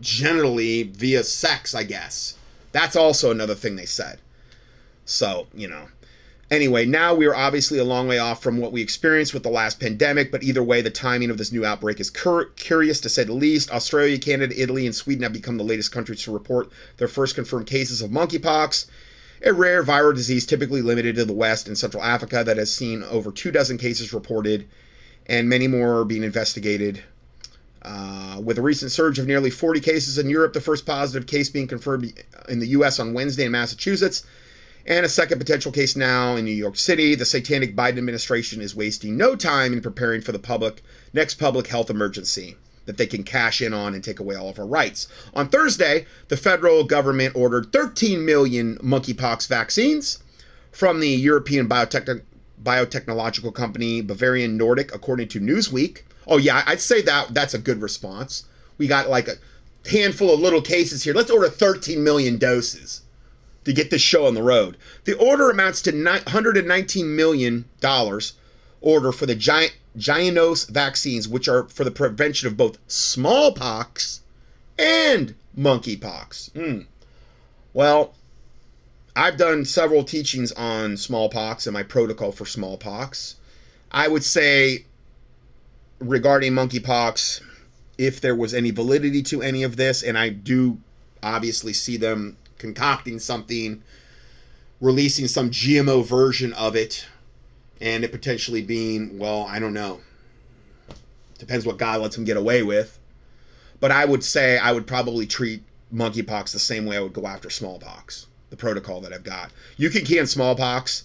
generally via sex, I guess. That's also another thing they said. So, you know. Anyway, now we are obviously a long way off from what we experienced with the last pandemic, but either way, the timing of this new outbreak is cur- curious to say the least. Australia, Canada, Italy, and Sweden have become the latest countries to report their first confirmed cases of monkeypox a rare viral disease typically limited to the West and Central Africa that has seen over two dozen cases reported and many more being investigated. Uh, with a recent surge of nearly 40 cases in Europe, the first positive case being confirmed in the U.S. on Wednesday in Massachusetts, and a second potential case now in New York City, the satanic Biden administration is wasting no time in preparing for the public next public health emergency that they can cash in on and take away all of our rights. On Thursday, the federal government ordered 13 million monkeypox vaccines from the European biotech- biotechnological company Bavarian Nordic, according to Newsweek. Oh yeah, I'd say that that's a good response. We got like a handful of little cases here. Let's order 13 million doses to get this show on the road. The order amounts to 119 million dollars order for the giant Jynneos vaccines, which are for the prevention of both smallpox and monkeypox. Mm. Well, I've done several teachings on smallpox and my protocol for smallpox. I would say regarding monkeypox, if there was any validity to any of this, and I do obviously see them concocting something, releasing some GMO version of it and it potentially being, well, I don't know. Depends what God lets him get away with. But I would say I would probably treat monkeypox the same way I would go after smallpox, the protocol that I've got. You can key in smallpox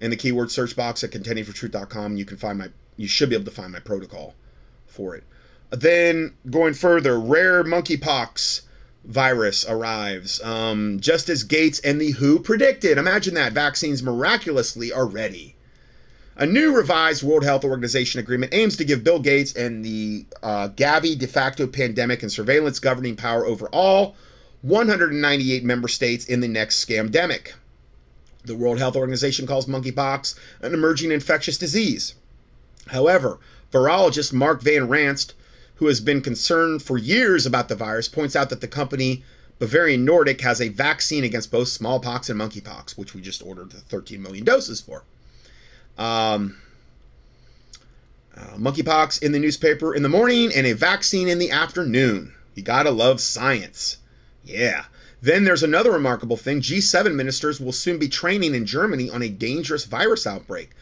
in the keyword search box at contendingfortruth.com. You can find my, you should be able to find my protocol for it. Then going further, rare monkeypox virus arrives. Um, just as Gates and the WHO predicted. Imagine that vaccines miraculously are ready. A new revised World Health Organization agreement aims to give Bill Gates and the uh, Gavi de facto pandemic and surveillance governing power over all 198 member states in the next scamdemic. The World Health Organization calls monkeypox an emerging infectious disease. However, virologist Marc Van Ranst, who has been concerned for years about the virus, points out that the company Bavarian Nordic has a vaccine against both smallpox and monkeypox, which we just ordered 13 million doses for. Um, uh, monkeypox in the newspaper in the morning and a vaccine in the afternoon. You gotta love science. Yeah. Then there's another remarkable thing G7 ministers will soon be training in Germany on a dangerous virus outbreak.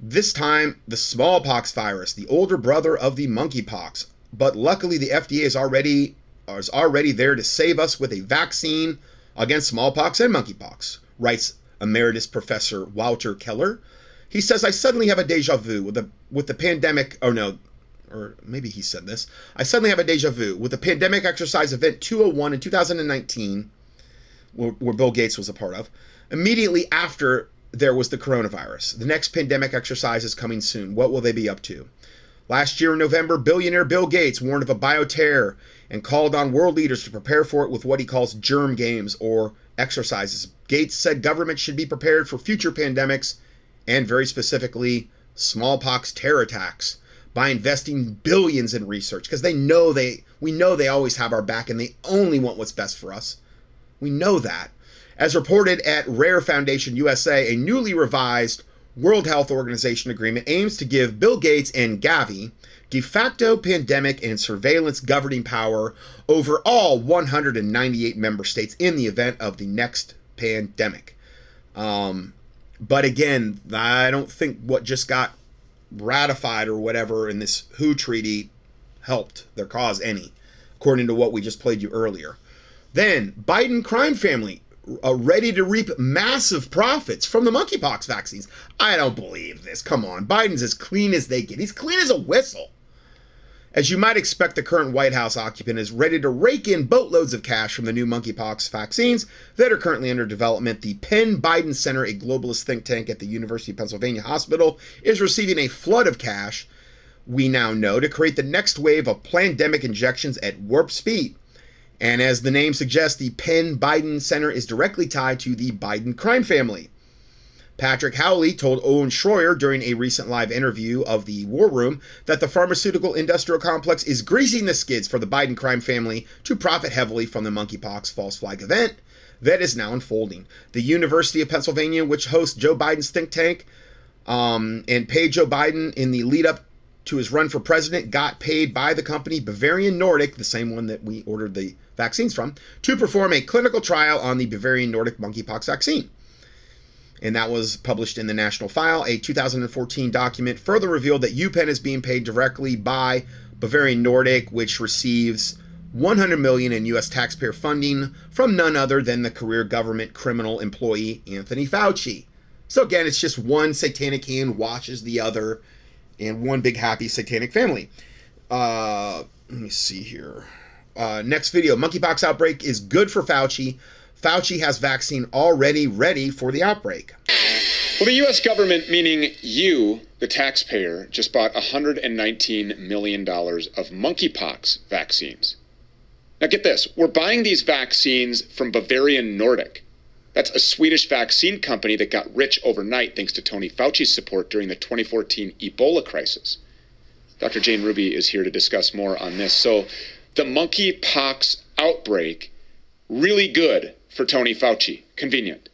This time, the smallpox virus, the older brother of the monkeypox. But luckily, the FDA is already is already there to save us with a vaccine against smallpox and monkeypox, writes Emeritus Professor Walter Keller, he says, I suddenly have a deja vu with the with the pandemic. Oh no, or maybe he said this. I suddenly have a deja vu with the pandemic exercise event 201 in 2019, where, where Bill Gates was a part of. Immediately after there was the coronavirus. The next pandemic exercise is coming soon. What will they be up to? Last year in November, billionaire Bill Gates warned of a bioterror and called on world leaders to prepare for it with what he calls germ games or exercises. Gates said governments should be prepared for future pandemics and very specifically smallpox terror attacks. by investing billions in research because they know they we know they always have our back and they only want what's best for us. We know that. As reported at RAIR Foundation USA, a newly revised World Health Organization agreement aims to give Bill Gates and Gavi de facto pandemic and surveillance governing power over all 198 member states in the event of the next pandemic. Um, but again, I don't think what just got ratified or whatever in this WHO treaty helped their cause any, according to what we just played you earlier. Then, Biden crime family uh, ready to reap massive profits from the monkeypox vaccines. I don't believe this. Come on. Biden's as clean as they get. He's clean as a whistle. As you might expect, the current White House occupant is ready to rake in boatloads of cash from the new monkeypox vaccines that are currently under development. The Penn Biden Center, a globalist think tank at the University of Pennsylvania Hospital, is receiving a flood of cash, we now know, to create the next wave of pandemic injections at warp speed. And as the name suggests, the Penn Biden Center is directly tied to the Biden crime family. Patrick Howley told Owen Schroyer during a recent live interview of the War Room that the pharmaceutical industrial complex is greasing the skids for the Biden crime family to profit heavily from the monkeypox false flag event that is now unfolding. The University of Pennsylvania, which hosts Joe Biden's think tank um, and paid Joe Biden in the lead up to his run for president, got paid by the company Bavarian Nordic, the same one that we ordered the vaccines from, to perform a clinical trial on the Bavarian Nordic monkeypox vaccine and that was published in the National File. A 2014 document further revealed that UPenn is being paid directly by Bavarian Nordic, which receives 100 million in U.S. taxpayer funding from none other than the career government criminal employee Anthony Fauci. So again, it's just one satanic hand washes the other, and one big happy satanic family. Uh, let me see here. Uh, next video: monkeypox outbreak is good for Fauci. Fauci has vaccine already ready for the outbreak. Well, the U.S. government, meaning you, the taxpayer, just bought $119 million of monkeypox vaccines. Now, get this we're buying these vaccines from Bavarian Nordic. That's a Swedish vaccine company that got rich overnight thanks to Tony Fauci's support during the 2014 Ebola crisis. Dr. Jane Ruby is here to discuss more on this. So, the monkeypox outbreak, really good for Tony Fauci. Convenient.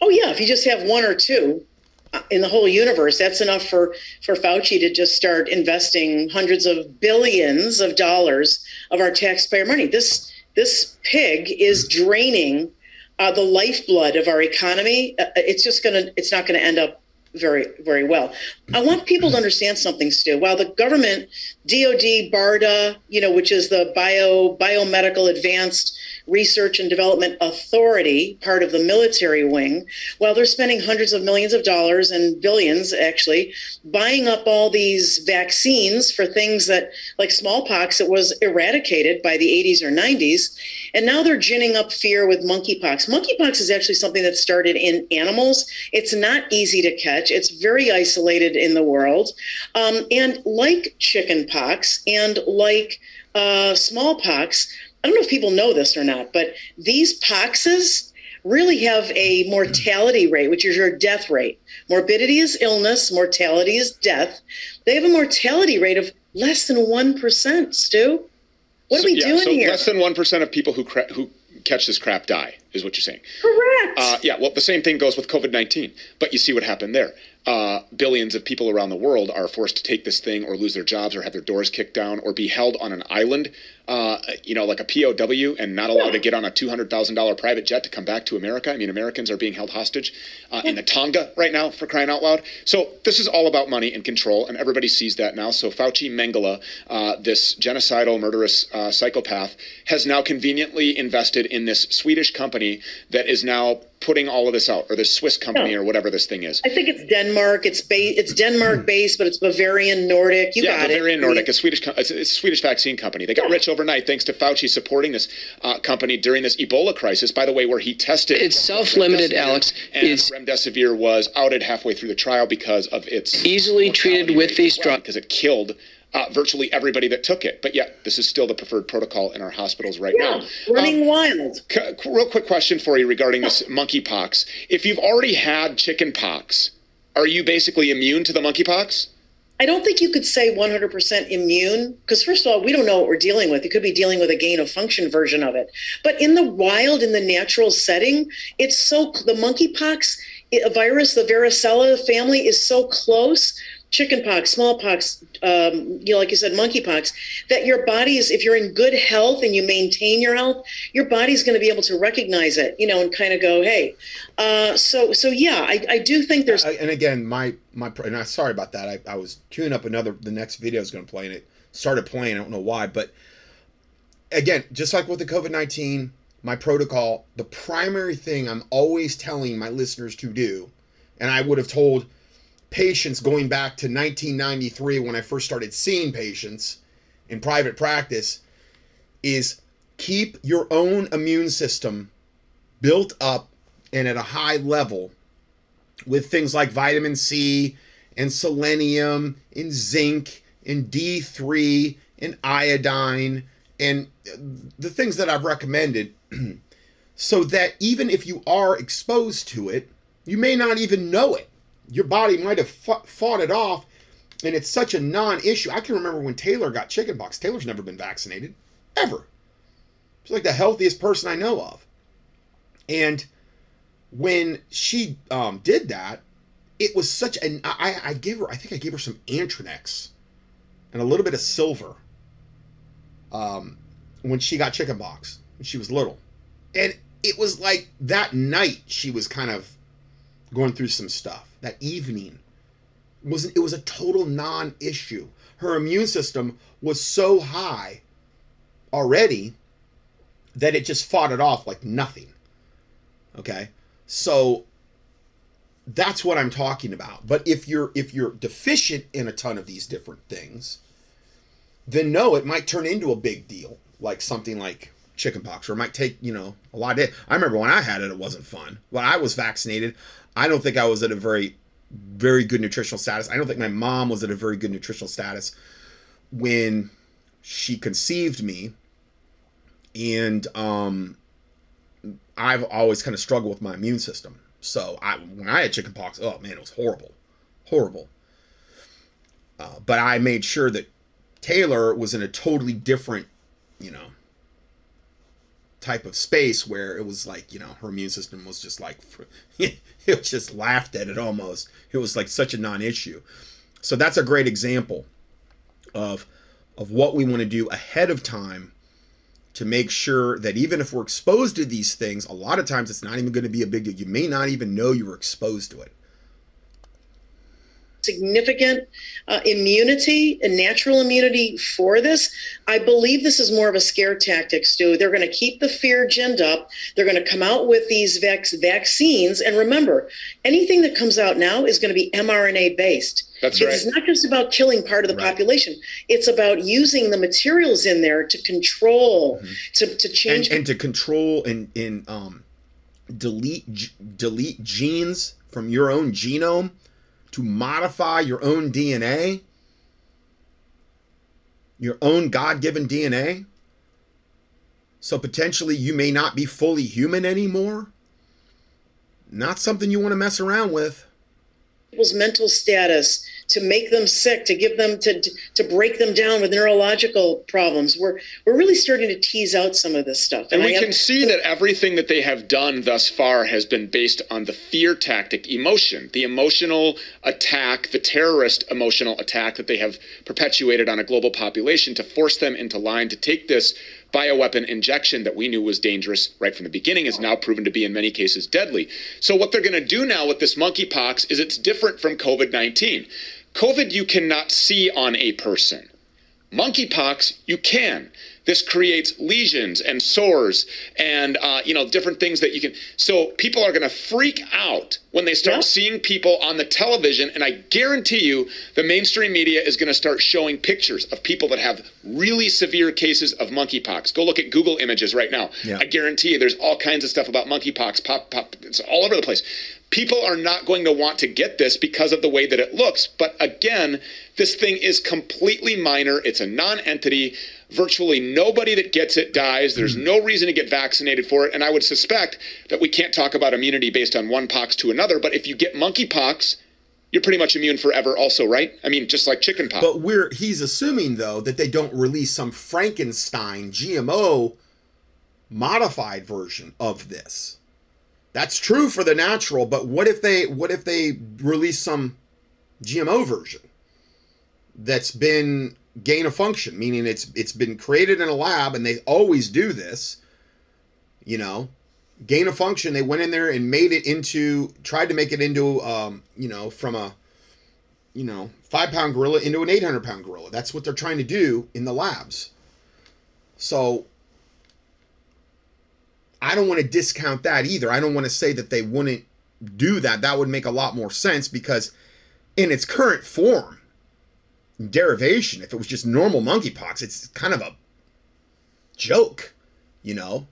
Oh yeah, if you just have one or two uh, in the whole universe, that's enough for for Fauci to just start investing hundreds of billions of dollars of our taxpayer money. This this pig is draining uh, the lifeblood of our economy. Uh, it's just gonna. It's not gonna end up very very well. I want people to understand something, Stew. While the government, DoD, BARDA, you know, which is the bio biomedical advanced Research and Development Authority, part of the military wing, while they're spending hundreds of millions of dollars and billions actually buying up all these vaccines for things that, like smallpox, it was eradicated by the 80s or 90s. And now they're ginning up fear with monkeypox. Monkeypox is actually something that started in animals. It's not easy to catch, it's very isolated in the world. Um, and like chickenpox and like uh, smallpox, I don't know if people know this or not, but these poxes really have a mortality rate, which is your death rate. Morbidity is illness, mortality is death. They have a mortality rate of less than 1%, Stew. What so, are we yeah, doing so here? Less than 1% of people who, cra- who catch this crap die, is what you're saying. Correct. Uh, yeah, well, the same thing goes with COVID 19, but you see what happened there uh, billions of people around the world are forced to take this thing or lose their jobs or have their doors kicked down or be held on an island, uh, you know, like a POW and not allowed to get on a $200,000 private jet to come back to America. I mean, Americans are being held hostage uh, in the Tonga right now for crying out loud. So this is all about money and control, and everybody sees that now. So Fauci Mengele, uh, this genocidal, murderous uh, psychopath, has now conveniently invested in this Swedish company that is now putting all of this out, or this Swiss company, or whatever this thing is. I think it's Denmark. It's ba- it's Denmark based, but it's Bavarian Nordic. You got it. yeah, got Bavarian it. Nordic, a Swedish, it's a Swedish vaccine company. They got yeah. rich overnight thanks to Fauci supporting this uh, company during this Ebola crisis. By the way, where he tested it's self-limited, Alex. And it's remdesivir was outed halfway through the trial because of its easily treated with these drugs because it killed uh, virtually everybody that took it. But yet, this is still the preferred protocol in our hospitals right yeah, now. Running um, wild. C- real quick question for you regarding this monkeypox. If you've already had chickenpox, are you basically immune to the monkeypox? I don't think you could say 100% immune because, first of all, we don't know what we're dealing with. You could be dealing with a gain of function version of it. But in the wild, in the natural setting, it's so the monkeypox virus, the varicella family, is so close chickenpox, smallpox, um, you know, like you said, monkeypox, that your body is, if you're in good health and you maintain your health, your body's going to be able to recognize it, you know, and kind of go, hey. Uh, so, so yeah, I, I do think there's. And again, my my and I sorry about that. I, I was queuing up another. The next video is going to play, and it started playing. I don't know why, but again, just like with the COVID nineteen, my protocol, the primary thing I'm always telling my listeners to do, and I would have told patients going back to 1993 when I first started seeing patients in private practice is keep your own immune system built up and at a high level with things like vitamin C and selenium and zinc and D3 and iodine and the things that I've recommended. So that even if you are exposed to it, you may not even know it your body might have fought it off and it's such a non-issue. I can remember when Taylor got chickenpox. Taylor's never been vaccinated, ever. She's like the healthiest person I know of. And when she um, did that, it was such an I, I gave her I think I gave her some Antronex and a little bit of silver. Um, when she got chickenpox when she was little, and it was like that night she was kind of going through some stuff that evening was it was a total non-issue. Her immune system was so high already that it just fought it off like nothing. Okay? So that's what I'm talking about. But if you're if you're deficient in a ton of these different things, then no, it might turn into a big deal, like something like chickenpox, or it might take you know a lot of. I remember when I had it, it wasn't fun. When I was vaccinated, I don't think I was at a very, very good nutritional status. I don't think my mom was at a very good nutritional status when she conceived me. And um, I've always kind of struggled with my immune system. So I, when I had chickenpox, oh man, it was horrible, horrible. Uh, but I made sure that Taylor was in a totally different, you know, type of space where it was like you know her immune system was just like it just laughed at it almost. It was like such a non-issue. So that's a great example of of what we want to do ahead of time to make sure that even if we're exposed to these things a lot of times it's not even going to be a big deal. You may not even know you were exposed to it significant uh, immunity and natural immunity for this. I believe this is more of a scare tactic, Stew. They're going to keep the fear ginned up. They're going to come out with these vac- vaccines. And remember, anything that comes out now is going to be mRNA based. That's right. it's not just about killing part of the right. population. It's about using the materials in there to control, mm-hmm. to, to change. And, and to control and, and um, delete, delete genes from your own genome to modify your own DNA, your own God given DNA. So potentially you may not be fully human anymore. Not something you want to mess around with. People's mental status, to make them sick, to give them to to break them down with neurological problems. We're we're really starting to tease out some of this stuff. And, and we can see that everything that they have done thus far has been based on the fear tactic, emotion, the emotional attack, the terrorist emotional attack that they have perpetuated on a global population to force them into line to take this bioweapon injection that we knew was dangerous right from the beginning is now proven to be in many cases deadly. So what they're going to do now with this monkeypox is it's different from COVID-19. COVID you cannot see on a person. Monkeypox you can. This creates lesions and sores and uh, you know different things that you can. So people are going to freak out when they start yeah. seeing people on the television, and I guarantee you, the mainstream media is going to start showing pictures of people that have really severe cases of monkeypox. Go look at Google Images right now. Yeah. I guarantee you, there's all kinds of stuff about monkeypox. Pop, pop, it's all over the place people are not going to want to get this because of the way that it looks. But again, this thing is completely minor. It's a non entity. Virtually nobody that gets it dies. There's hmm. no reason to get vaccinated for it. And I would suspect that we can't talk about immunity based on one pox to another. But if you get monkeypox, you're pretty much immune forever, also, right? I mean, just like chicken pox But we're he's assuming though that they don't release some Frankenstein GMO modified version of this. That's true for the natural, but what if they what if they release some GMO version that's been gain of function, meaning it's it's been created in a lab and they always do this, you know, gain of function. They went in there and made it into tried to make it into um, you know, from a you know, five pound gorilla into an 800 pound gorilla. That's what they're trying to do in the labs. So I don't want to discount that either. I don't want to say that they wouldn't do that. That would make a lot more sense because in its current form, derivation, if it was just normal monkeypox, it's kind of a joke, you know?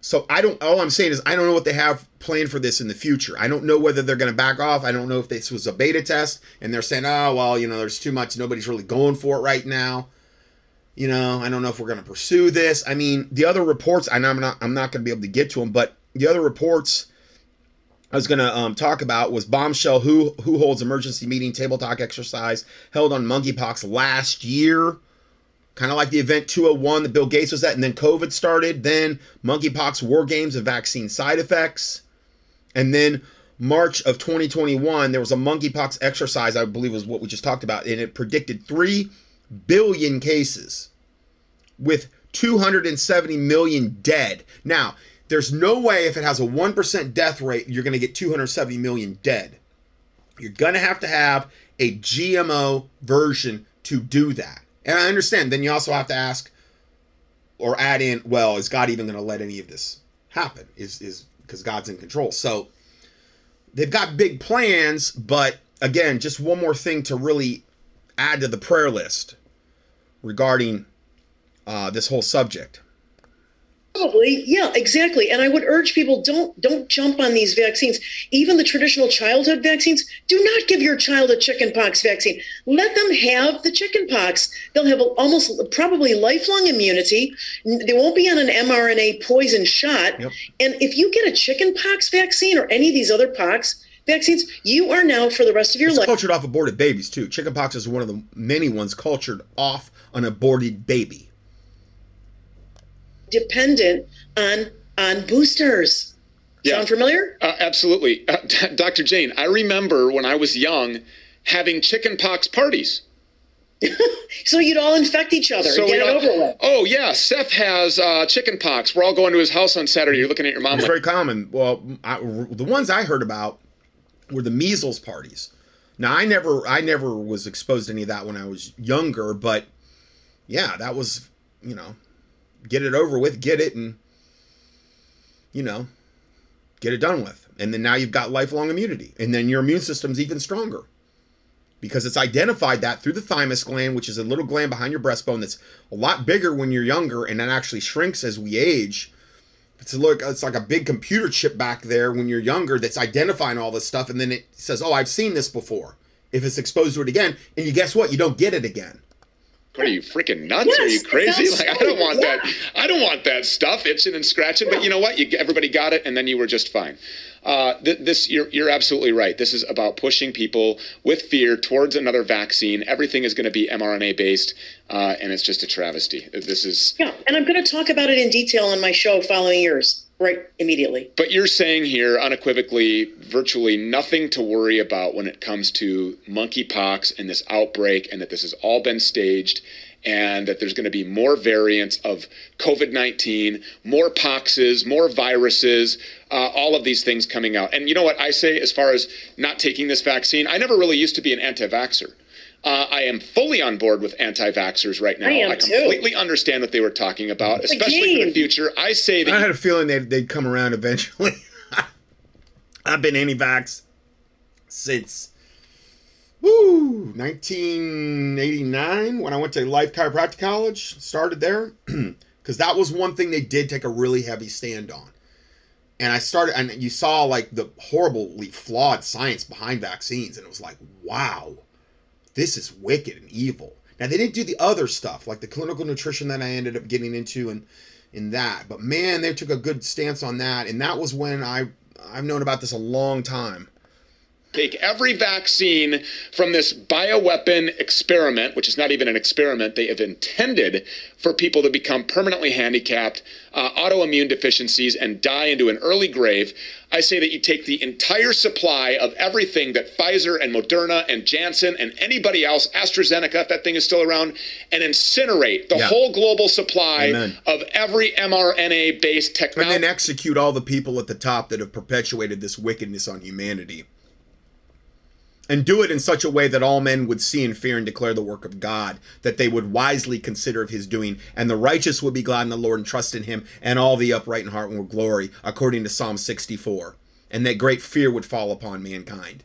So I don't. All I'm saying is I don't know what they have planned for this in the future. I don't know whether they're going to back off. I don't know if this was a beta test and they're saying, oh well, you know, there's too much. Nobody's really going for it right now. You know, I don't know if we're going to pursue this. I mean, the other reports. Know I'm not. I'm not going to be able to get to them, but the other reports I was going to um, talk about was bombshell. Who who holds emergency meeting table talk exercise held on monkeypox last year kind of like the event 201 that Bill Gates was at, and then COVID started, then monkeypox war games and vaccine side effects. And then March of 2021, there was a monkeypox exercise, I believe was what we just talked about, and it predicted 3 billion cases with 270 million dead. Now, there's no way if it has a 1% death rate, you're going to get 270 million dead. You're going to have to have a GMO version to do that. And I understand. Then you also have to ask or add in, well, is God even going to let any of this happen? Is is because God's in control. So they've got big plans, but again, just one more thing to really add to the prayer list regarding uh, this whole subject. Probably, yeah, exactly. And I would urge people don't don't jump on these vaccines. Even the traditional childhood vaccines, do not give your child a chickenpox vaccine. Let them have the chickenpox. They'll have almost probably lifelong immunity. They won't be on an mRNA poison shot. Yep. And if you get a chickenpox vaccine or any of these other pox vaccines, you are now for the rest of your It's life. cultured off aborted babies too. Chickenpox is one of the many ones cultured off an aborted baby. dependent on on boosters. Yeah. Sound familiar? Uh, absolutely. Uh, Dr. Jane, I remember when I was young having chickenpox parties. So you'd all infect each other and get it all- over with. Oh, yeah, Seth has uh, chickenpox. We're all going to his house on Saturday. You're looking at your mom It's like, very common. Well, I, the ones I heard about were the measles parties. Now, I never, I never was exposed to any of that when I was younger, but yeah, that was, you know, get it over with, get it, and you know, get it done with, and then now you've got lifelong immunity, and then your immune system's even stronger because it's identified that through the thymus gland, which is a little gland behind your breastbone that's a lot bigger when you're younger, and then actually shrinks as we age. It's a look. It's like a big computer chip back there when you're younger that's identifying all this stuff, and then it says, "Oh, I've seen this before." If it's exposed to it again, and you guess what? You don't get it again. What are you freaking nuts? are you crazy? that's Like I don't right, want that. I don't want that stuff itching and scratching. But you know what? You everybody got it, and then you were just fine. Uh, th- this you're you're absolutely right. This is about pushing people with fear towards another vaccine. Everything is going to be mRNA based, uh, and it's just a travesty. This is. Yeah, and I'm going to talk about it in detail on my show following yours, right immediately. But you're saying here unequivocally, virtually nothing to worry about when it comes to monkeypox and this outbreak, and that this has all been staged, and that there's going to be more variants of COVID 19, more poxes, more viruses, uh, all of these things coming out. And you know what I say as far as not taking this vaccine? I never really used to be an anti vaxxer. Uh, I am fully on board with anti vaxxers right now. I am too. completely understand what they were talking about, It's a especially for the future. I say that I had a feeling they'd, they'd come around eventually. I've been anti-vax since woo 1989 when I went to Life Chiropractic College. Started there because that was one thing they did take a really heavy stand on. And I started, and you saw like the horribly flawed science behind vaccines, and it was like, wow, this is wicked and evil. Now they didn't do the other stuff like the clinical nutrition that I ended up getting into and in that, but man, they took a good stance on that, and that was when I I've known about this a long time. Take every vaccine from this bioweapon experiment, which is not even an experiment, they have intended for people to become permanently handicapped, uh, autoimmune deficiencies, and die into an early grave. I say that you take the entire supply of everything that Pfizer and Moderna and Janssen and anybody else, AstraZeneca, if that thing is still around, and incinerate the Yeah. whole global supply Amen. of every mRNA based technology. And then execute all the people at the top that have perpetuated this wickedness on humanity. And do it in such a way that all men would see and fear and declare the work of God, that they would wisely consider of his doing, and the righteous would be glad in the Lord and trust in him, and all the upright in heart will glory, according to Psalm 64. And that great fear would fall upon mankind.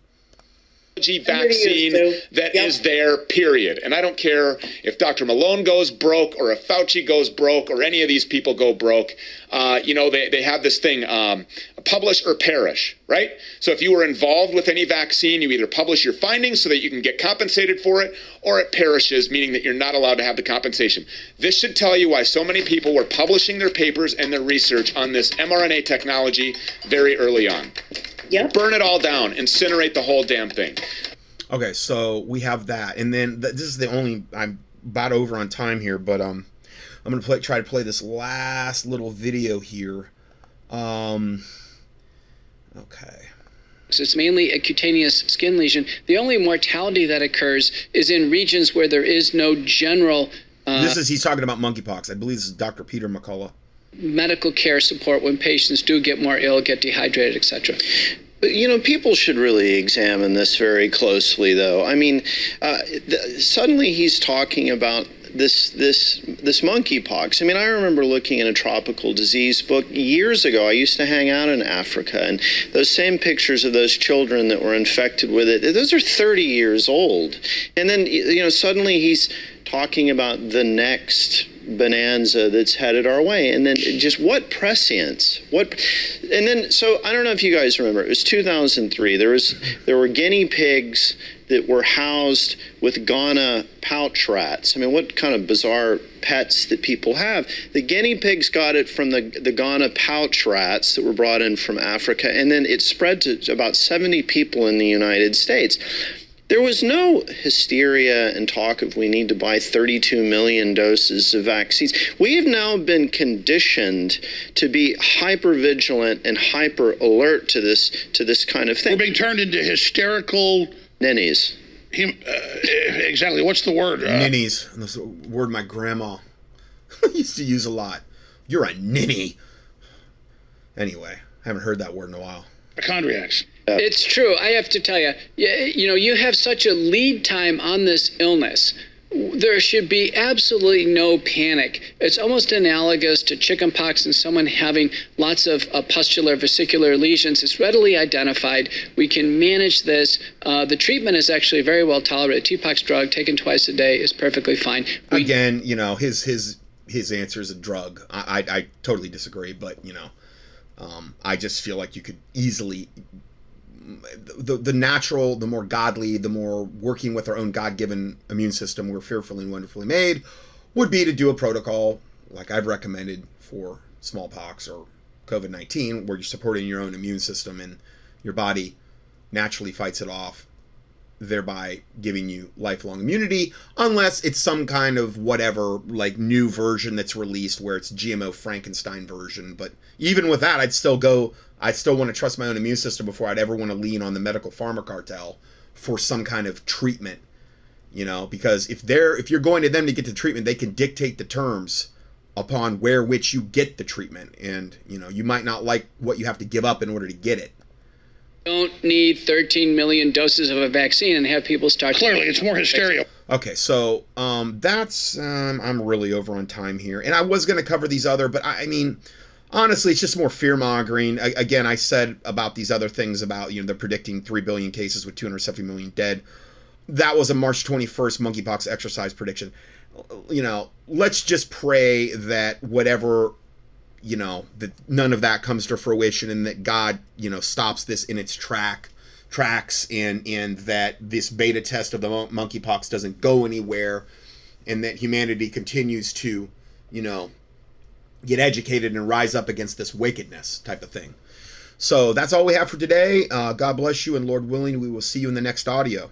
Vaccine that is there, period. And I don't care if Dr. Malone goes broke or if Fauci goes broke or any of these people go broke. Uh, you know, they, they have this thing um, publish or perish, right? So if you were involved with any vaccine, you either publish your findings so that you can get compensated for it or it perishes, meaning that you're not allowed to have the compensation. This should tell you why so many people were publishing their papers and their research on this mRNA technology very early on. Yep. Burn it all down, incinerate the whole damn thing. Okay, so we have that, and then th- this is the only I'm about over on time here, but um, I'm gonna play try to play this last little video here. Um, okay. So It's mainly a cutaneous skin lesion. The only mortality that occurs is in regions where there is no general uh, this is he's talking about monkeypox. I believe this is Dr. Peter McCullough. Medical care support when patients do get more ill, get dehydrated, etc. You know, people should really examine this very closely, though. I mean, uh, suddenly he's talking about this this this monkeypox. I mean, I remember looking in a tropical disease book years ago. I used to hang out in Africa, and those same pictures of those children that were infected with it. Those are 30 years old, and then you know suddenly he's talking about the next bonanza that's headed our way. And then just what prescience? What and then so i don't know if you guys remember it was 2003 there was there were guinea pigs that were housed with ghana pouch rats. I mean what kind of bizarre pets that people have. The guinea pigs got it from the the ghana pouch rats that were brought in from africa. And then it spread to about 70 people in the united states there was no hysteria and talk of we need to buy 32 million doses of vaccines. We have now been conditioned to be hyper vigilant and hyper alert to this to this kind of thing. We're being turned into hysterical ninnies. Him, uh, exactly. What's the word? Uh, Ninnies. That's a word my grandma used to use a lot. You're a ninny. Anyway, I haven't heard that word in a while. Hypochondriacs. It's true. I have to tell you, you, you know, you have such a lead time on this illness. There should be absolutely no panic. It's almost analogous to chickenpox and someone having lots of uh, pustular vesicular lesions. It's readily identified. We can manage this. Uh, the treatment is actually very well tolerated. TPOXX drug taken twice a day is perfectly fine. We Again, you know, his his his answer is a drug. I I, I totally disagree, but you know, um, I just feel like you could easily the the natural, the more godly, the more working with our own God given immune system, we're fearfully and wonderfully made, would be to do a protocol like I've recommended for smallpox or COVID nineteen, where you're supporting your own immune system and your body naturally fights it off, thereby giving you lifelong immunity, unless it's some kind of whatever like new version that's released where it's GMO Frankenstein version. But even with that, I'd still go. I still want to trust my own immune system before I'd ever want to lean on the medical pharma cartel for some kind of treatment. You know, because if they're if you're going to them to get the treatment, they can dictate the terms upon where which you get the treatment, and you know you might not like what you have to give up in order to get it. don't need 13 million doses of a vaccine and have people start. Clearly, it's more hysteria. Okay, so um, that's um, I'm really over on time here, and I was going to cover these other, but I, I mean, honestly, it's just more fear mongering. Again, I said about these other things about you know they're predicting three billion cases with 270 million dead. That was a March 21st monkeypox exercise prediction. You know, let's just pray that whatever you know that none of that comes to fruition and that God you know stops this in its track tracks and and that this beta test of the monkeypox doesn't go anywhere and that humanity continues to you know get educated and rise up against this wickedness type of thing So that's all we have for today. Uh, God bless you, and Lord willing, we will see you in the next audio.